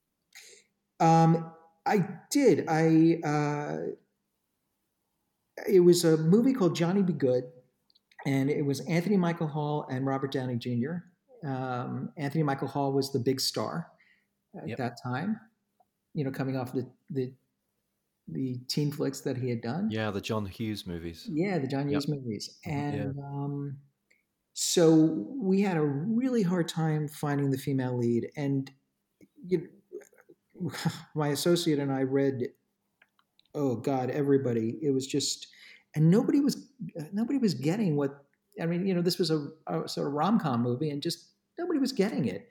Um, I did. I uh, it was a movie called Johnny Be Good, and it was Anthony Michael Hall and Robert Downey Jr. Um, Anthony Michael Hall was the big star at yep. that time. You know, coming off the the the teen flicks that he had done. Yeah, the John Hughes movies. Yeah, the John Hughes yep. movies. Mm-hmm, and yeah. um, so we had a really hard time finding the female lead. And you know, my associate and I read, oh God, everybody. It was just, and nobody was nobody was getting what. I mean, you know, this was a, a sort of rom com movie, and just nobody was getting it.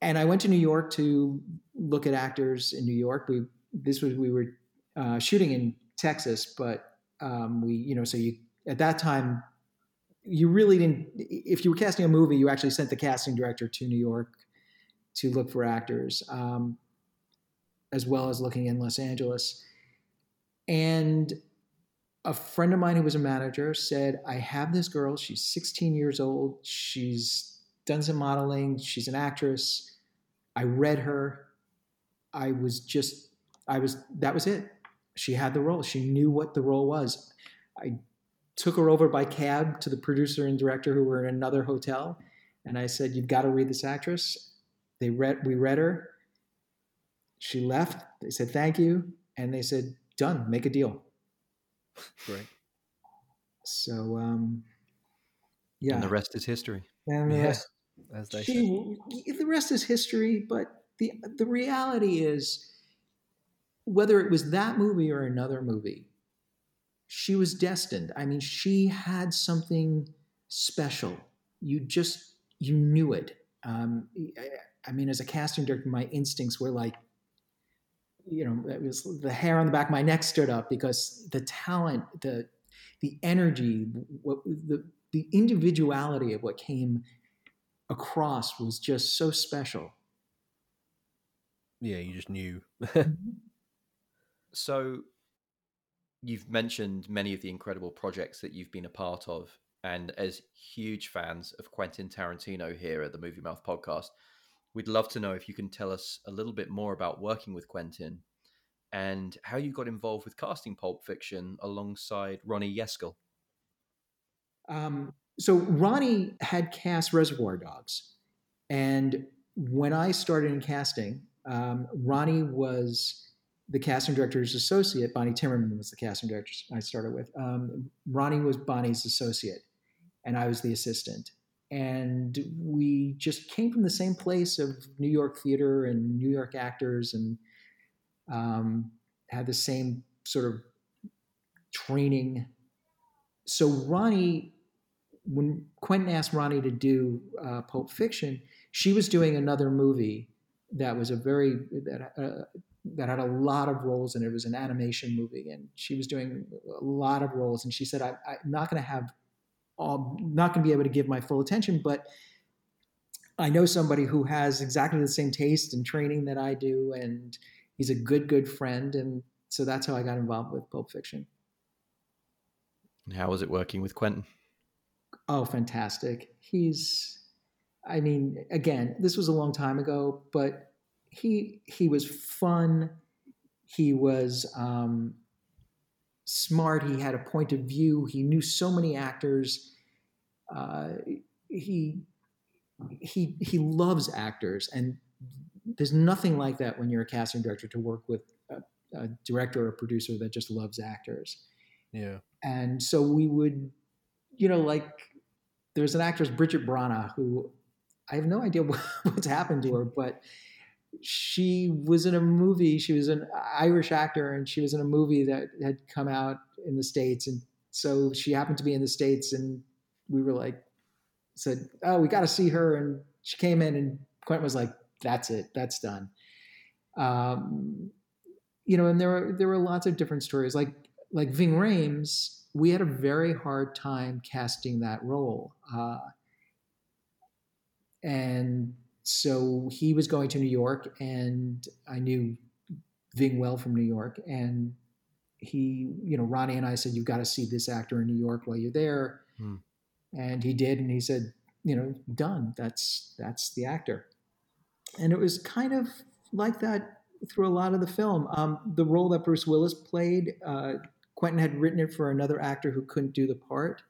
And I went to New York to look at actors in New York. We this was we were uh, shooting in Texas, but um, we, you know, so you at that time, you really didn't. If you were casting a movie, you actually sent the casting director to New York to look for actors, um, as well as looking in Los Angeles. and a friend of mine who was a manager said, I have this girl. She's 16 years old. She's done some modeling. She's an actress. I read her. I was just, I was, that was it. She had the role. She knew what the role was. I took her over by cab to the producer and director who were in another hotel. And I said, You've got to read this actress. They read, we read her. She left. They said, Thank you. And they said, Done, make a deal. Great. So, um, yeah. And the rest is history. And the Yeah. rest, As they say. she, the rest is history. But the the reality is, whether it was that movie or another movie, she was destined. I mean, she had something special. You just you knew it. Um, I, I mean, as a casting director, my instincts were like, you know, it was the hair on the back of my neck stood up because the talent, the the energy, what, the the individuality of what came across was just so special. Yeah, you just knew. So, you've mentioned many of the incredible projects that you've been a part of. And as huge fans of Quentin Tarantino here at the Movie Mouth podcast, we'd love to know if you can tell us a little bit more about working with Quentin and how you got involved with casting Pulp Fiction alongside Ronnie Yeskel. Um, so Ronnie had cast Reservoir Dogs, and when I started in casting, um, Ronnie was the casting director's associate. Bonnie Timmerman was the casting director I started with. Um, Ronnie was Bonnie's associate, and I was the assistant. And we just came from the same place of New York theater and New York actors, and um, had the same sort of training. So Ronnie, when Quentin asked Ronnie to do uh, Pulp Fiction, she was doing another movie that was a very that uh, that had a lot of roles and it. it was an animation movie, and she was doing a lot of roles. And she said, I, "I'm not going to have, all, not going to be able to give my full attention, but." I know somebody who has exactly the same taste and training that I do, and he's a good, good friend. And so that's how I got involved with Pulp Fiction. And how was it working with Quentin? Oh, fantastic. He's, I mean, again, this was a long time ago, but he he was fun. He was um, smart. He had a point of view. He knew so many actors. Uh, he he he loves actors, and there's nothing like that when you're a casting director to work with a, a director or a producer that just loves actors. Yeah. And so we would, you know, like there's an actress, Bridget Brana, who I have no idea what, what's happened to her, but she was in a movie. She was an Irish actor, and she was in a movie that had come out in the States. And so she happened to be in the States, and we were like, said, Oh, we got to see her. And she came in, and Quentin was like, That's it, that's done. Um, you know, and there were there were lots of different stories. Like like Ving Rhames, we had a very hard time casting that role. Uh, and so he was going to New York, and I knew Ving well from New York. And he, you know, Ronnie and I said, You've got to see this actor in New York while you're there. Hmm. And he did. And he said, You know, done. That's that's the actor. And it was kind of like that through a lot of the film. Um, the role that Bruce Willis played, uh, Quentin had written it for another actor who couldn't do the part,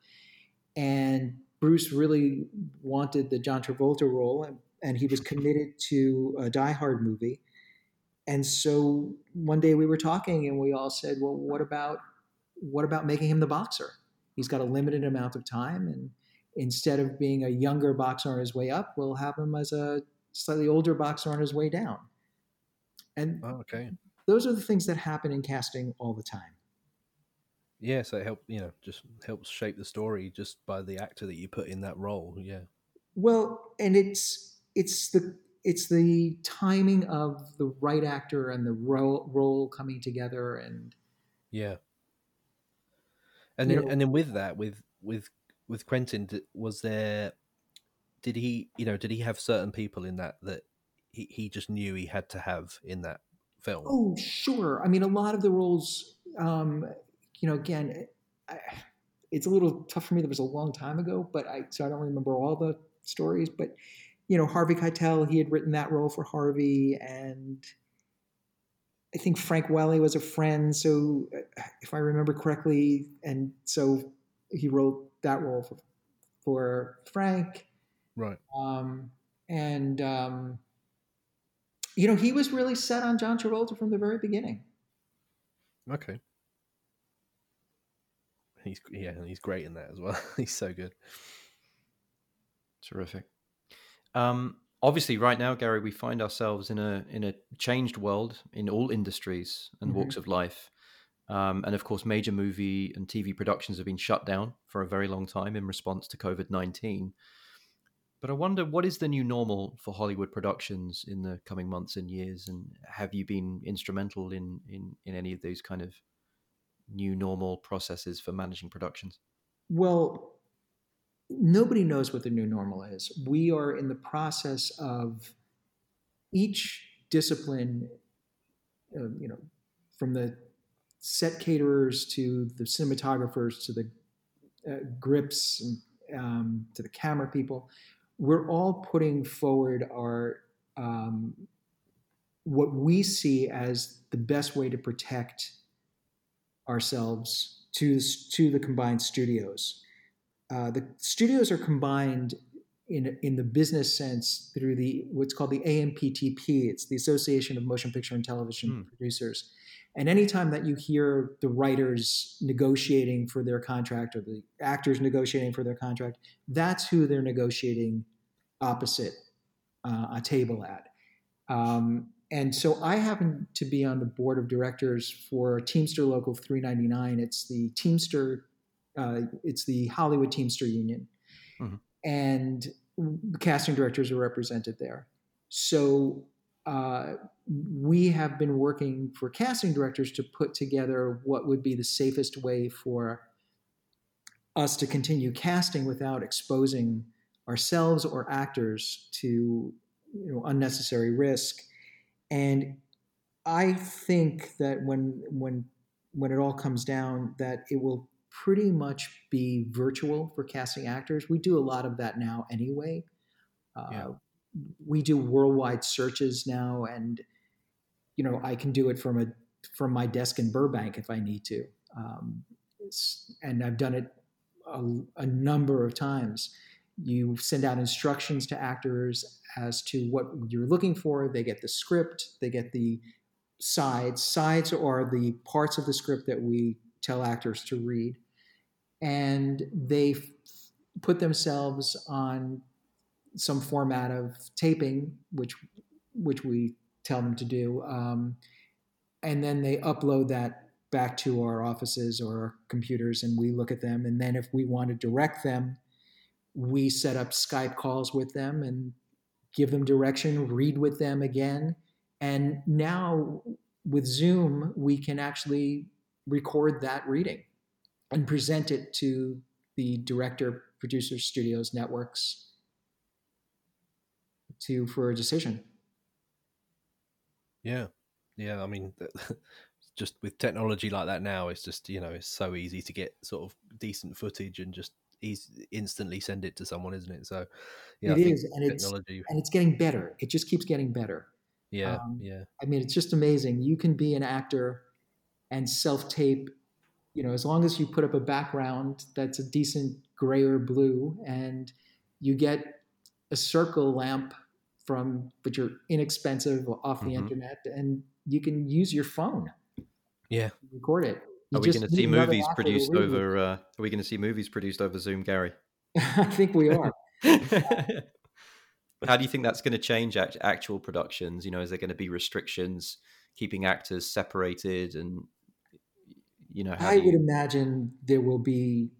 and Bruce really wanted the John Travolta role, and, and he was committed to a Die Hard movie. And so one day we were talking, and we all said, "Well, what about what about making him the boxer? He's got a limited amount of time, and instead of being a younger boxer on his way up, we'll have him as a slightly older boxer on his way down." And oh, okay, those are the things that happen in casting all the time. Yeah, so it help you know just helps shape the story just by the actor that you put in that role. Yeah. Well, and it's it's the it's the timing of the right actor and the role role coming together and yeah. And then know, and then with that with with with Quentin was there did he you know did he have certain people in that that he, he just knew he had to have in that film oh sure i mean a lot of the roles um, you know, again, I, it's a little tough for me. That was a long time ago, but I so I don't remember all the stories. But you know, Harvey Keitel, he had written that role for Harvey, and I think Frank Whaley was a friend. So if I remember correctly, and so he wrote that role for, for Frank. Right. Um, and um, you know, he was really set on John Travolta from the very beginning. Okay. He's yeah, he's great in that as well. he's so good. Terrific. Um, obviously, right now, Gary, we find ourselves in a in a changed world in all industries and mm-hmm. walks of life. Um, and of course, major movie and TV productions have been shut down for a very long time in response to COVID 19. But I wonder what is the new normal for Hollywood productions in the coming months and years? And have you been instrumental in, in, in any of those kind of new normal processes for managing productions? Well, nobody knows what the new normal is. We are in the process of each discipline, uh, you know, from the set caterers to the cinematographers to the uh, grips and, um, to the camera people, we're all putting forward our um, what we see as the best way to protect ourselves to to the combined studios. Uh, the studios are combined in in the business sense through the what's called the AMPTP. It's the Association of Motion Picture and Television mm. Producers. And anytime that you hear the writers negotiating for their contract or the actors negotiating for their contract, that's who they're negotiating opposite uh, a table at. Um, and so I happen to be on the board of directors for Teamster Local 399. It's the Teamster, uh, it's the Hollywood Teamster Union, mm-hmm. and casting directors are represented there. So uh, we have been working for casting directors to put together what would be the safest way for us to continue casting without exposing ourselves or actors to you know, unnecessary risk. And I think that when when when it all comes down, that it will pretty much be virtual for casting actors. We do a lot of that now anyway. Uh, yeah. We do worldwide searches now, and you know I can do it from a from my desk in Burbank if I need to, um, and I've done it a, a number of times you send out instructions to actors as to what you're looking for. They get the script, they get the sides. Sides are the parts of the script that we tell actors to read. And they f- put themselves on some format of taping, which which we tell them to do, um, and then they upload that back to our offices or our computers, and we look at them. And then if we want to direct them we set up Skype calls with them and give them direction, read with them again. And now with Zoom, we can actually record that reading and present it to the director, producers, studios, networks to for a decision. Yeah. Yeah. I mean, just with technology like that now, it's just, you know, it's so easy to get sort of decent footage and just he's instantly send it to someone, isn't it? So yeah, it is, and technology... it's and it's getting better. It just keeps getting better. Yeah, um, yeah. I mean, it's just amazing. You can be an actor and self tape. You know, as long as you put up a background that's a decent gray or blue, and you get a circle lamp from, but you're inexpensive off the mm-hmm. internet, and you can use your phone. Yeah, record it. You are we going to see movies produced over? Uh, are we going to see movies produced over Zoom, Gary? I think we are. How do you think that's going to change act- actual productions? You know, is there going to be restrictions keeping actors separated, and you know? I you... would imagine there will be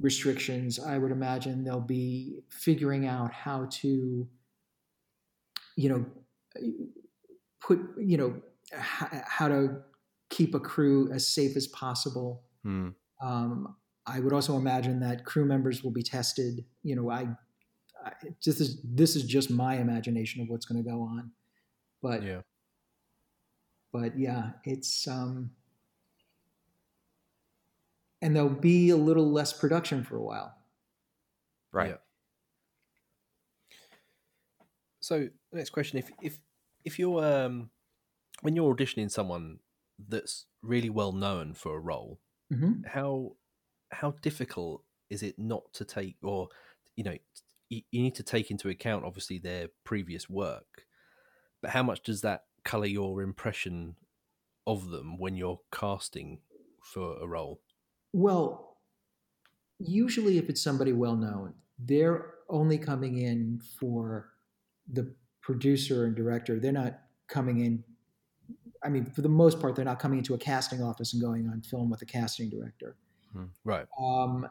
restrictions. I would imagine they'll be figuring out how to, you know, put you know how to keep a crew as safe as possible. Hmm. Um, I would also imagine that crew members will be tested. You know, I, I just this, this is just my imagination of what's going to go on, but yeah, but yeah, it's um, and there'll be a little less production for a while. Right. Yeah. So next question: If if if you're um when you're auditioning someone that's really well known for a role, hmm how how difficult is it not to take or you know you, you need to take into account obviously their previous work, but how much does that color your impression of them when you're casting for a role? Well, usually if it's somebody well known, they're only coming in for the producer and director. They're not coming in. I mean, for the most part, they're not coming into a casting office and going on film with a casting director. Right. Um,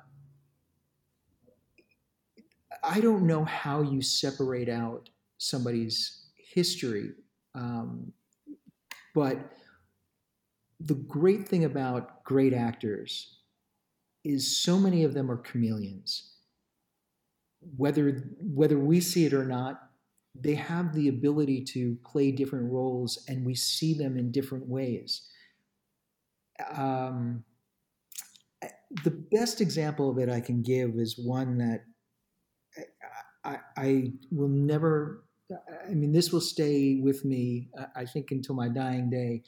I don't know how you separate out somebody's history, um, but the great thing about great actors is so many of them are chameleons. Whether whether we see it or not, they have the ability to play different roles, and we see them in different ways. Um, the best example of it I can give is one that I, I will never. I mean, this will stay with me. I think until my dying day.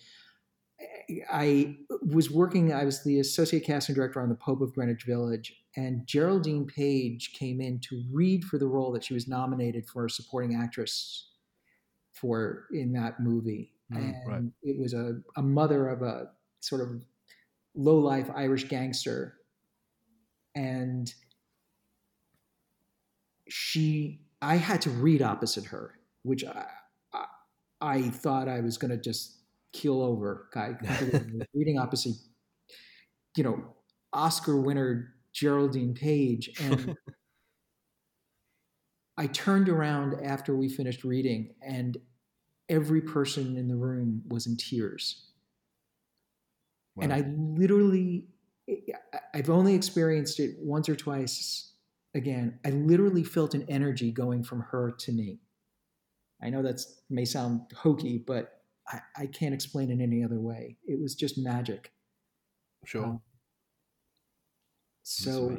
I was working. I was the associate casting director on The Pope of Greenwich Village, and Geraldine Page came in to read for the role that she was nominated for supporting actress for in that movie. Mm, and right. it was a, a mother of a sort of low life Irish gangster. And she, I had to read opposite her, which I, I, I thought I was going to just keel over. I reading opposite, you know, Oscar winner Geraldine Page. And I turned around after we finished reading, and every person in the room was in tears and I literally, I've only experienced it once or twice. Again, I literally felt an energy going from her to me. I know that may sound hokey, but I, I can't explain it any other way. It was just magic. sure. um, So,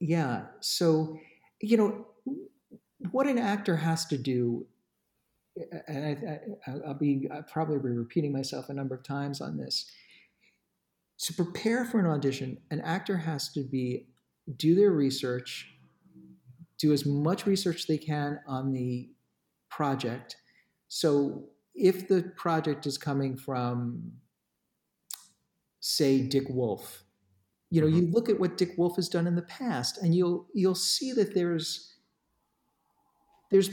yeah. So, you know, what an actor has to do, and I, I, I'll be I'll probably be repeating myself a number of times on this. To prepare for an audition, an actor has to be do their research, do as much research they can on the project. So, if the project is coming from, say, Dick Wolf, you know, you mm-hmm. look at what Dick Wolf has done in the past, and you'll you'll see that there's there's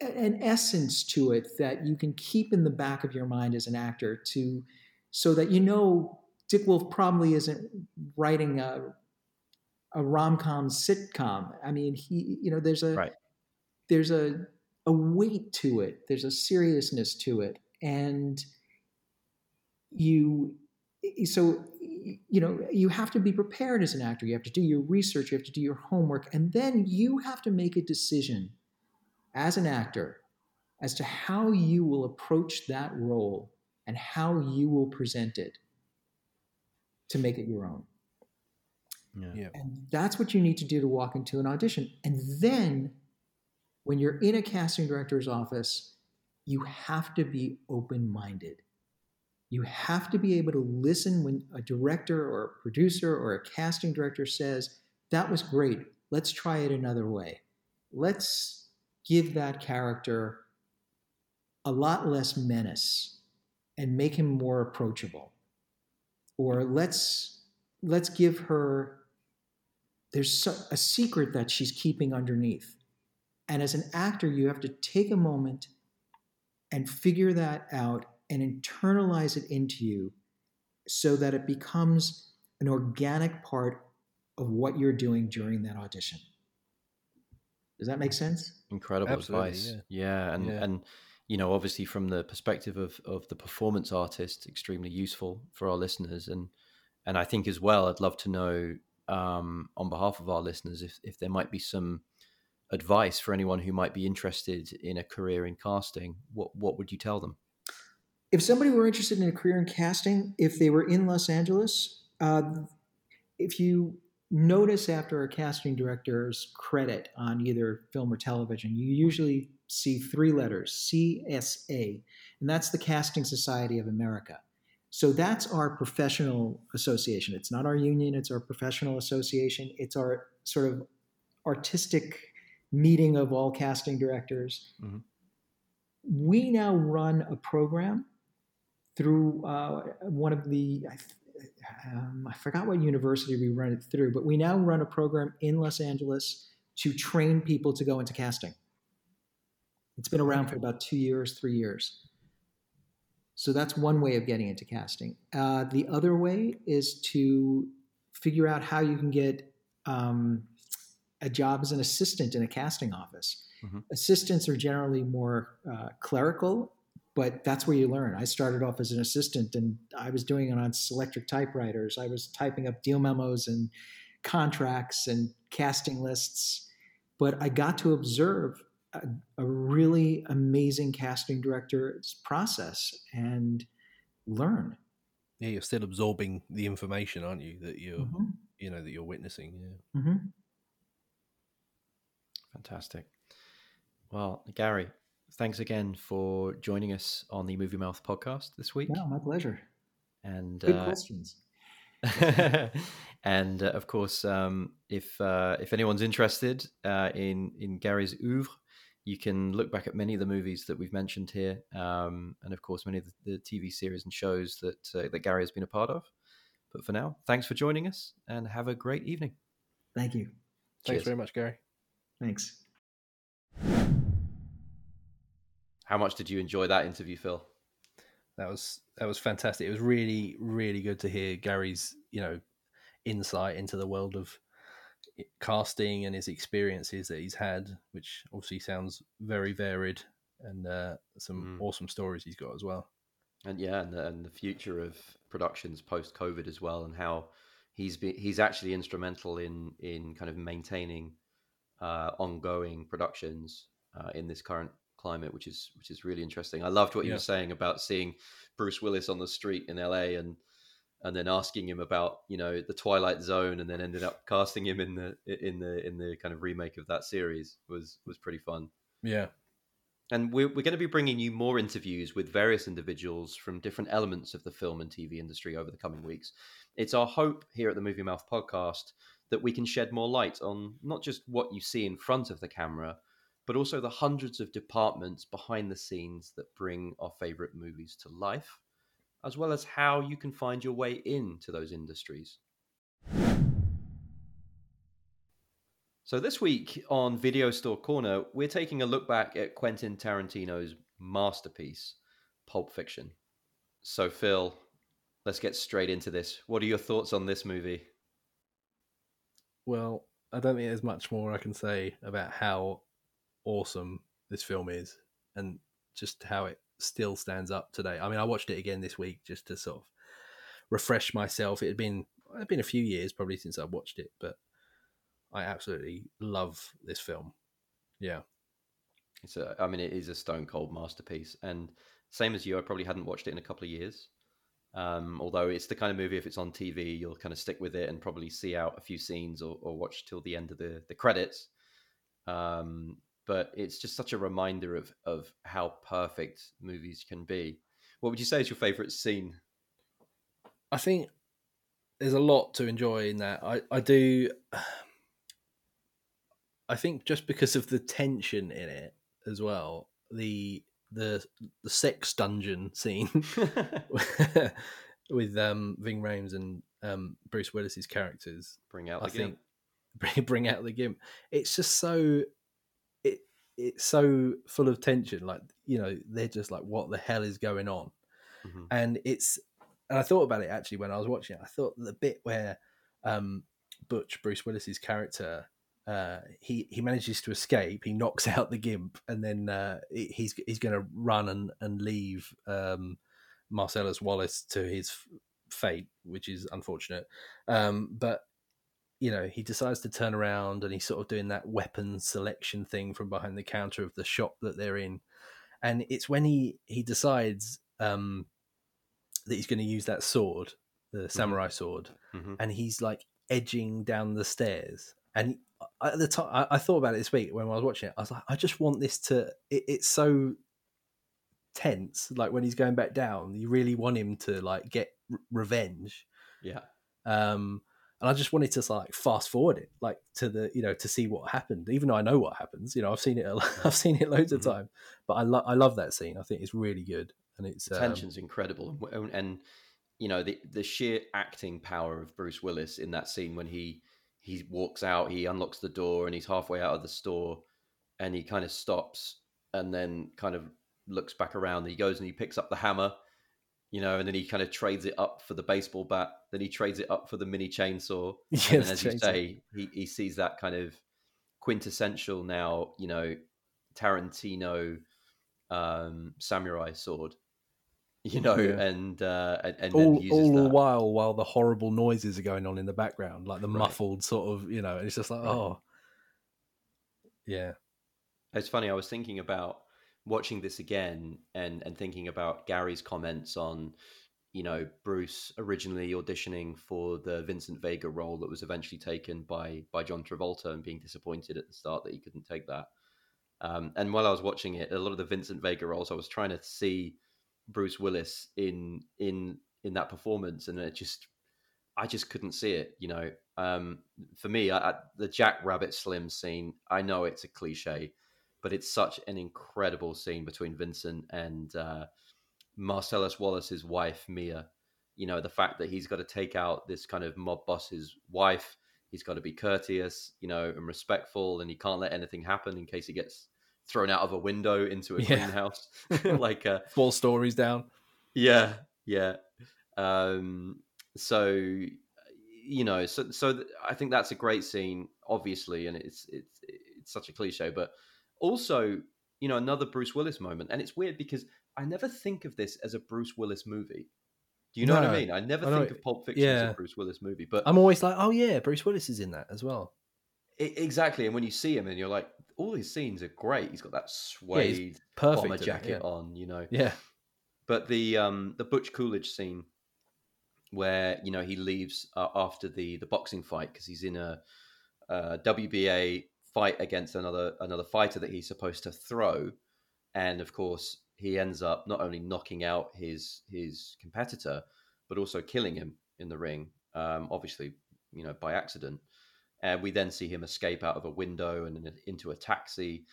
an essence to it that you can keep in the back of your mind as an actor to so that you know Dick Wolf probably isn't writing a a rom-com sitcom. I mean, he you know there's a Right. there's a a weight to it. There's a seriousness to it, and you so you know you have to be prepared as an actor. You have to do your research. You have to do your homework, and then you have to make a decision as an actor as to how you will approach that role and how you will present it to make it your own. Yeah. Yeah. And that's what you need to do to walk into an audition. And then when you're in a casting director's office, you have to be open minded. You have to be able to listen when a director or a producer or a casting director says, That was great. Let's try it another way. Let's give that character a lot less menace and make him more approachable. Or let's let's give her there's a secret that she's keeping underneath. And as an actor, you have to take a moment and figure that out and internalize it into you so that it becomes an organic part of what you're doing during that audition. Does that make sense? Incredible Absolutely, advice. Yeah. and Yeah. and you know, obviously from the perspective of of the performance artist, extremely useful for our listeners. And and I think as well, I'd love to know um, on behalf of our listeners if if there might be some advice for anyone who might be interested in a career in casting. What what would you tell them? If somebody were interested in a career in casting, if they were in Los Angeles, uh, if you notice after a casting director's credit on either film or television, you usually see three letters CSA, and that's the Casting Society of America. So that's our professional association. It's not our union, it's our professional association. It's our sort of artistic meeting of all casting directors. Mm-hmm. We now run a program through uh, one of the, um, I forgot what university we run it through, but we now run a program in Los Angeles to train people to go into casting. It's been around for about two years, three years. So that's one way of getting into casting. Uh, the other way is to figure out how you can get um, a job as an assistant in a casting office. Mm-hmm. Assistants are generally more uh, clerical, but that's where you learn. I started off as an assistant and I was doing it on electric typewriters. I was typing up deal memos and contracts and casting lists. But I got to observe a, a really amazing casting director's process and learn. Yeah, you're still absorbing the information, aren't you? That you're, mm-hmm. you know, that you're witnessing. Yeah. Mm-hmm. Fantastic. Well, Gary, thanks again for joining us on the Movie Mouth podcast this week. No, my pleasure. And good uh, questions. and uh, of course, um, if uh, if anyone's interested uh, in in Gary's oeuvre, you can look back at many of the movies that we've mentioned here, um, and of course, many of the, the, TV series and shows that uh, that Gary has been a part of. But for now, thanks for joining us, and have a great evening. Thank you. Cheers. Thanks very much, Gary. Thanks. How much did you enjoy that interview, Phil? That was that was fantastic. It was really really good to hear Gary's you know insight into the world of casting and his experiences that he's had, which obviously sounds very varied and uh, some mm. awesome stories he's got as well. And yeah, and the, and the future of productions post COVID as well, and how he's been he's actually instrumental in in kind of maintaining uh, ongoing productions uh, in this current climate, which is which is really interesting. I loved what yeah. you were saying about seeing Bruce Willis on the street in LA and and then asking him about you know the Twilight Zone, and then ended up casting him in the in the in the kind of remake of that series was was pretty fun. Yeah, and we're we're going to be bringing you more interviews with various individuals from different elements of the film and TV industry over the coming weeks. It's our hope here at the Movie Mouth podcast that we can shed more light on not just what you see in front of the camera, but also the hundreds of departments behind the scenes that bring our favorite movies to life as well as how you can find your way into those industries. So, this week on Video Store Corner, we're taking a look back at Quentin Tarantino's masterpiece, Pulp Fiction. So, Phil, let's get straight into this. What are your thoughts on this movie? Well, I don't think there's much more I can say about how awesome this film is and just how it still stands up today. I mean, I watched it again this week just to sort of refresh myself. It had been it had been a few years probably since I watched it, but I absolutely love this film. Yeah, it's a. I mean, it is a stone cold masterpiece, and same as you, I probably hadn't watched it in a couple of years. Um, although it's the kind of movie, if it's on TV, you'll kind of stick with it and probably see out a few scenes or, or watch till the end of the the credits. Um, but it's just such a reminder of of how perfect movies can be. What would you say is your favorite scene? I think there's a lot to enjoy in that. I I do. I think just because of the tension in it as well, the the the sex dungeon scene with um Ving Rhames and um Bruce Willis's characters. Bring out the I think, Bring, bring out the gimp. It's just so it it's so full of tension. Like you know, they're just like, what the hell is going on? Mm-hmm. And it's and I thought about it actually when I was watching it. I thought the bit where um, Butch Bruce Willis's character uh, he he manages to escape. He knocks out the gimp, and then uh, he's he's going to run and and leave um, Marcellus Wallace to his fate, which is unfortunate. Um, but you know, he decides to turn around and he's sort of doing that weapon selection thing from behind the counter of the shop that they're in. And it's when he he decides um, that he's going to use that sword, the mm-hmm. samurai sword, mm-hmm. and he's like edging down the stairs, and at the time I, I, thought about it this week when I was watching it. I was like, I just want this to. It, it's so tense. Like when he's going back down, you really want him to like get r- revenge. Yeah. Um, and I just wanted to like fast forward it, like to the you know to see what happened. Even though I know what happens, you know, I've seen it. I've seen it loads of Mhm. time, but I love I love that scene. I think it's really good, and it's The um, tension's incredible, and, and and you know the the sheer acting power of Bruce Willis in that scene when he he walks out, he unlocks the door, and he's halfway out of the store, and he kind of stops, and then kind of looks back around. He goes and he picks up the hammer, you know, and then he kind of trades it up for the baseball bat. Then he trades it up for the mini chainsaw. Yeah, and as you say, he, he sees that kind of quintessential now, you know, Tarantino um, samurai sword, you know, Yeah. and uh, and, and then all uses all the while while the horrible noises are going on in the background, like the Right. muffled sort of you know. It's just like Right. oh, yeah, It's funny. I was thinking about watching this again and and thinking about Gary's comments on, you know, Bruce originally auditioning for the Vincent Vega role that was eventually taken by by John Travolta and being disappointed at the start that he couldn't take that. Um, and while I was watching it, a lot of the Vincent Vega roles, I was trying to see Bruce Willis in in in that performance, and it just I just couldn't see it. You know, um, for me, I, I, the Jack Rabbit Slim scene, I know it's a cliche, but it's such an incredible scene between Vincent and uh, Marcellus Wallace's wife, Mia. You know, the fact that he's got to take out this kind of mob boss's wife. He's got to be courteous, you know, and respectful, and he can't let anything happen in case he gets thrown out of a window into a Yeah. greenhouse. like, uh, four stories down. yeah, yeah. Um, so you know, so so th- I think that's a great scene, obviously, and it's it's it's such a cliche, but also you know another Bruce Willis moment, and it's weird because I never think of this as a Bruce Willis movie. Do you know what I mean? I never I think of Pulp Fiction as a Bruce Willis movie, but I'm always like, oh yeah, Bruce Willis is in that as well. Exactly. And when you see him, and you're like, all his scenes are great. He's got that Yeah, suede Perfect. bomber it, jacket yeah. on, you know. Yeah, But the um the Butch Coolidge scene, where you know he leaves uh, after the the boxing fight because he's in a, uh WBA fight against another another fighter that he's supposed to throw, and of course he ends up not only knocking out his his competitor, but also killing him in the ring. Um, obviously, you know by accident. And we then see him escape out of a window and into a taxi.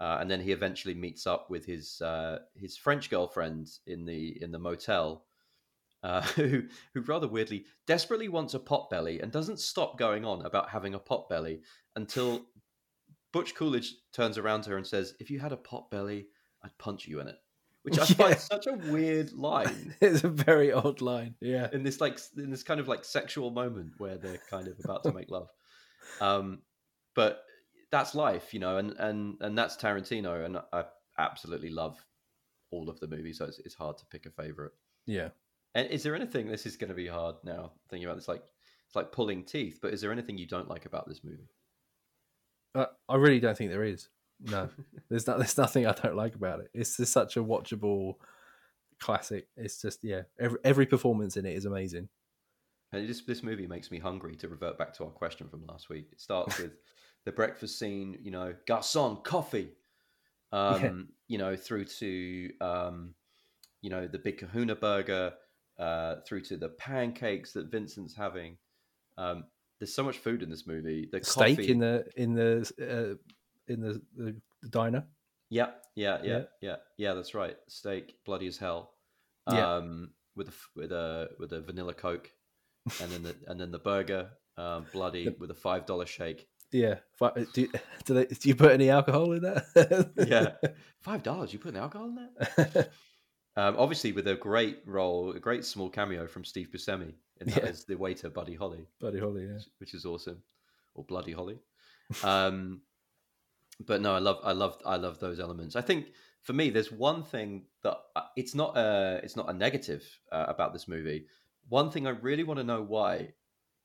Uh, and then he eventually meets up with his uh, his French girlfriend in the in the motel, uh, who who rather weirdly desperately wants a pot belly and doesn't stop going on about having a pot belly until Butch Coolidge turns around to her and says, "If you had a pot belly, I'd punch you in it," which I Yeah. find such a weird line it's a very odd line. Yeah, in this like in this kind of like sexual moment where they're kind of about to make love. Um, but that's life, you know, and and and that's Tarantino, and I absolutely love all of the movies. So it's, it's hard to pick a favorite. yeah. And is there anything? This is going to be hard now thinking about this. Like it's like pulling teeth. But is there anything you don't like about this movie? Uh, I really don't think there is. No, there's not. There's nothing I don't like about it. It's just such a watchable classic. It's just yeah. Every every performance in it is amazing. And this this movie makes me hungry to revert back to our question from last week. It starts with the breakfast scene, you know, garçon, coffee, um, Yeah. you know, through to um, you know the big Kahuna burger, uh, through to the pancakes that Vincent's having. Um, there's so much food in this movie. The Steak coffee, in the in the uh, in the, the, diner. yeah, yeah, yeah, Yeah. yeah, yeah, That's right. Steak, bloody as hell. Yeah. Um, with a with a with a vanilla coke, and then the and then the burger, um, bloody The- with a five dollar shake. Yeah. Do you, do, they, do you put any alcohol in that? Yeah. Five dollars? You putting alcohol in that? Um, obviously, with a great role, a great small cameo from Steve Buscemi, and that Yeah. is the waiter Buddy Holly, Buddy Holly. Yeah. which, which is awesome, or Bloody Holly. Um, but no, I love, I love, I love those elements. I think for me, there's one thing that uh, it's not a, it's not a negative uh, about this movie. One thing I really want to know why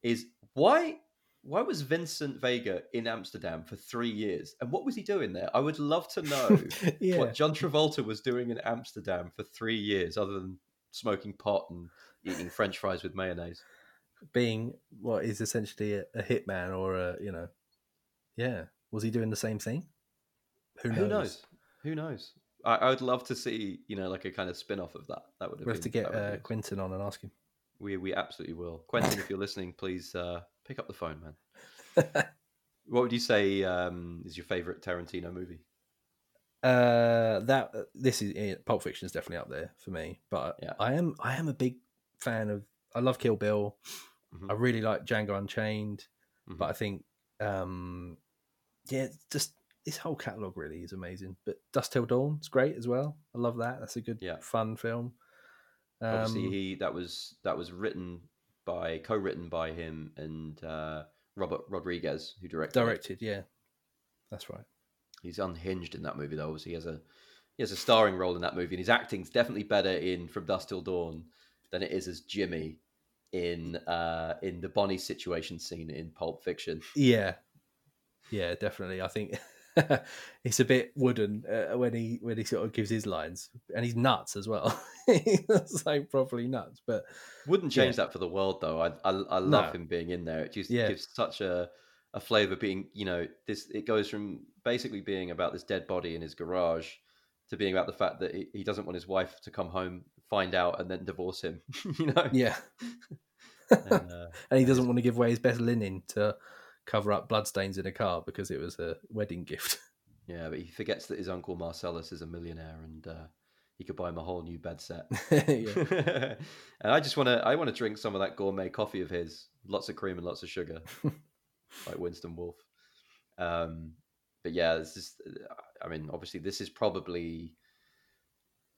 is why why was Vincent Vega in Amsterdam for three years, and what was he doing there? I would love to know yeah. what John Travolta was doing in Amsterdam for three years, other than smoking pot and eating French fries with mayonnaise. being what is essentially a, a hitman or a you know, yeah. Was he doing the same thing? Who knows? Who knows? Who knows? I, I would love to see you know like a kind of spin off of that. That would have We been, have to get uh, Quentin on and ask him. We we absolutely will. Quentin, if you're listening, please uh, pick up the phone, man. What would you say um, is your favorite Tarantino movie? Uh, that this is eh, Pulp Fiction is definitely up there for me. But Yeah. I am I am a big fan of. I love Kill Bill. Mhm. I really like Django Unchained. Mhm. But I think, um, yeah, just this whole catalog really is amazing. But Dusk Till Dawn is great as well. I love that. That's a good, Yeah. fun film. Um, Obviously, he that was that was written by co-written by him and uh, Robert Rodriguez, who directed. it. directed, yeah, that's right. He's unhinged in that movie, though. Obviously, he has a he has a starring role in that movie, and his acting's definitely better in From Dusk Till Dawn than it is as Jimmy in uh, in the Bonnie situation scene in Pulp Fiction. Yeah, yeah, definitely. I think it's a bit wooden uh, when he when he sort of gives his lines, and he's nuts as well. he's like properly nuts, but Wouldn't change that for the world, though. I I, I love No. him being in there. It just Yeah. gives such a a flavor. Being you know this, it goes from basically being about this dead body in his garage to being about the fact that he, he doesn't want his wife to come home, find out, and then divorce him. you know. yeah, And, uh, and he doesn't want to give away his best linen to cover up bloodstains in a car because it was a wedding gift. Yeah, but he forgets that his uncle Marcellus is a millionaire and uh, he could buy him a whole new bed set. and I just want to, I want to drink some of that gourmet coffee of his, lots of cream and lots of sugar, like Winston Wolfe. Um, but yeah, this is, I mean, obviously, this is probably,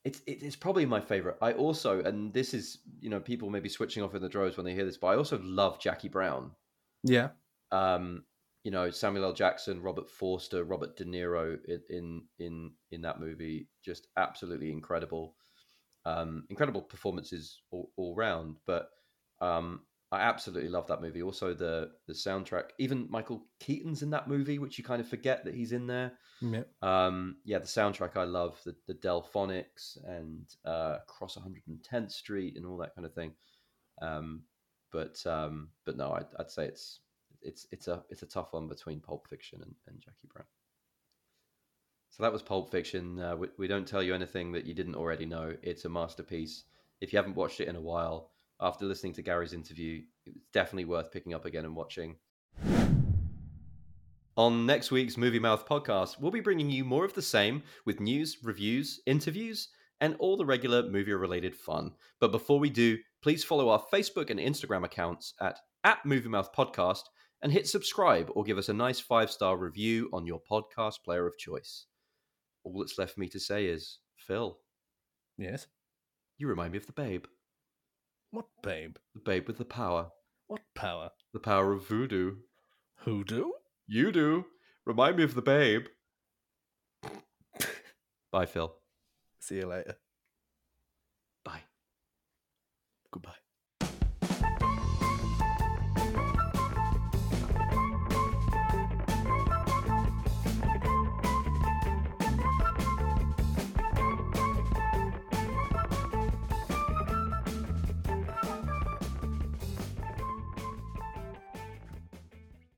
it's it is probably my favorite. I also, and this is, you know, people may be switching off in the droves when they hear this, but I also love Jackie Brown yeah, um, you know Samuel L. Jackson, Robert Forster, Robert De Niro in in in, in that movie, just absolutely incredible, um, incredible performances all, all round. But um, I absolutely love that movie. Also the the soundtrack, even Michael Keaton's in that movie, which you kind of forget that he's in there. yeah. Um, yeah, the soundtrack I love, the the Delphonics and uh, Cross 110th Street and all that kind of thing. Um, but um, but no, I'd, I'd say it's it's it's a it's a tough one between Pulp Fiction and, and Jackie Brown. So that was Pulp Fiction. Uh, we, we don't tell you anything that you didn't already know. It's a masterpiece. If you haven't watched it in a while, after listening to Gary's interview, it's definitely worth picking up again and watching. On next week's Movie Mouth podcast, we'll be bringing you more of the same with news, reviews, interviews, and all the regular movie related fun. But before we do, please follow our Facebook and Instagram accounts at, at Movie Mouth Podcast and hit subscribe or give us a nice five star review on your podcast player of choice. All that's left for me to say is, Phil. Yes. You remind me of the babe. What babe? The babe with the power. What power? The power of voodoo. Hoodoo? You do. Remind me of the babe. Bye, Phil. See you later. Bye. Goodbye.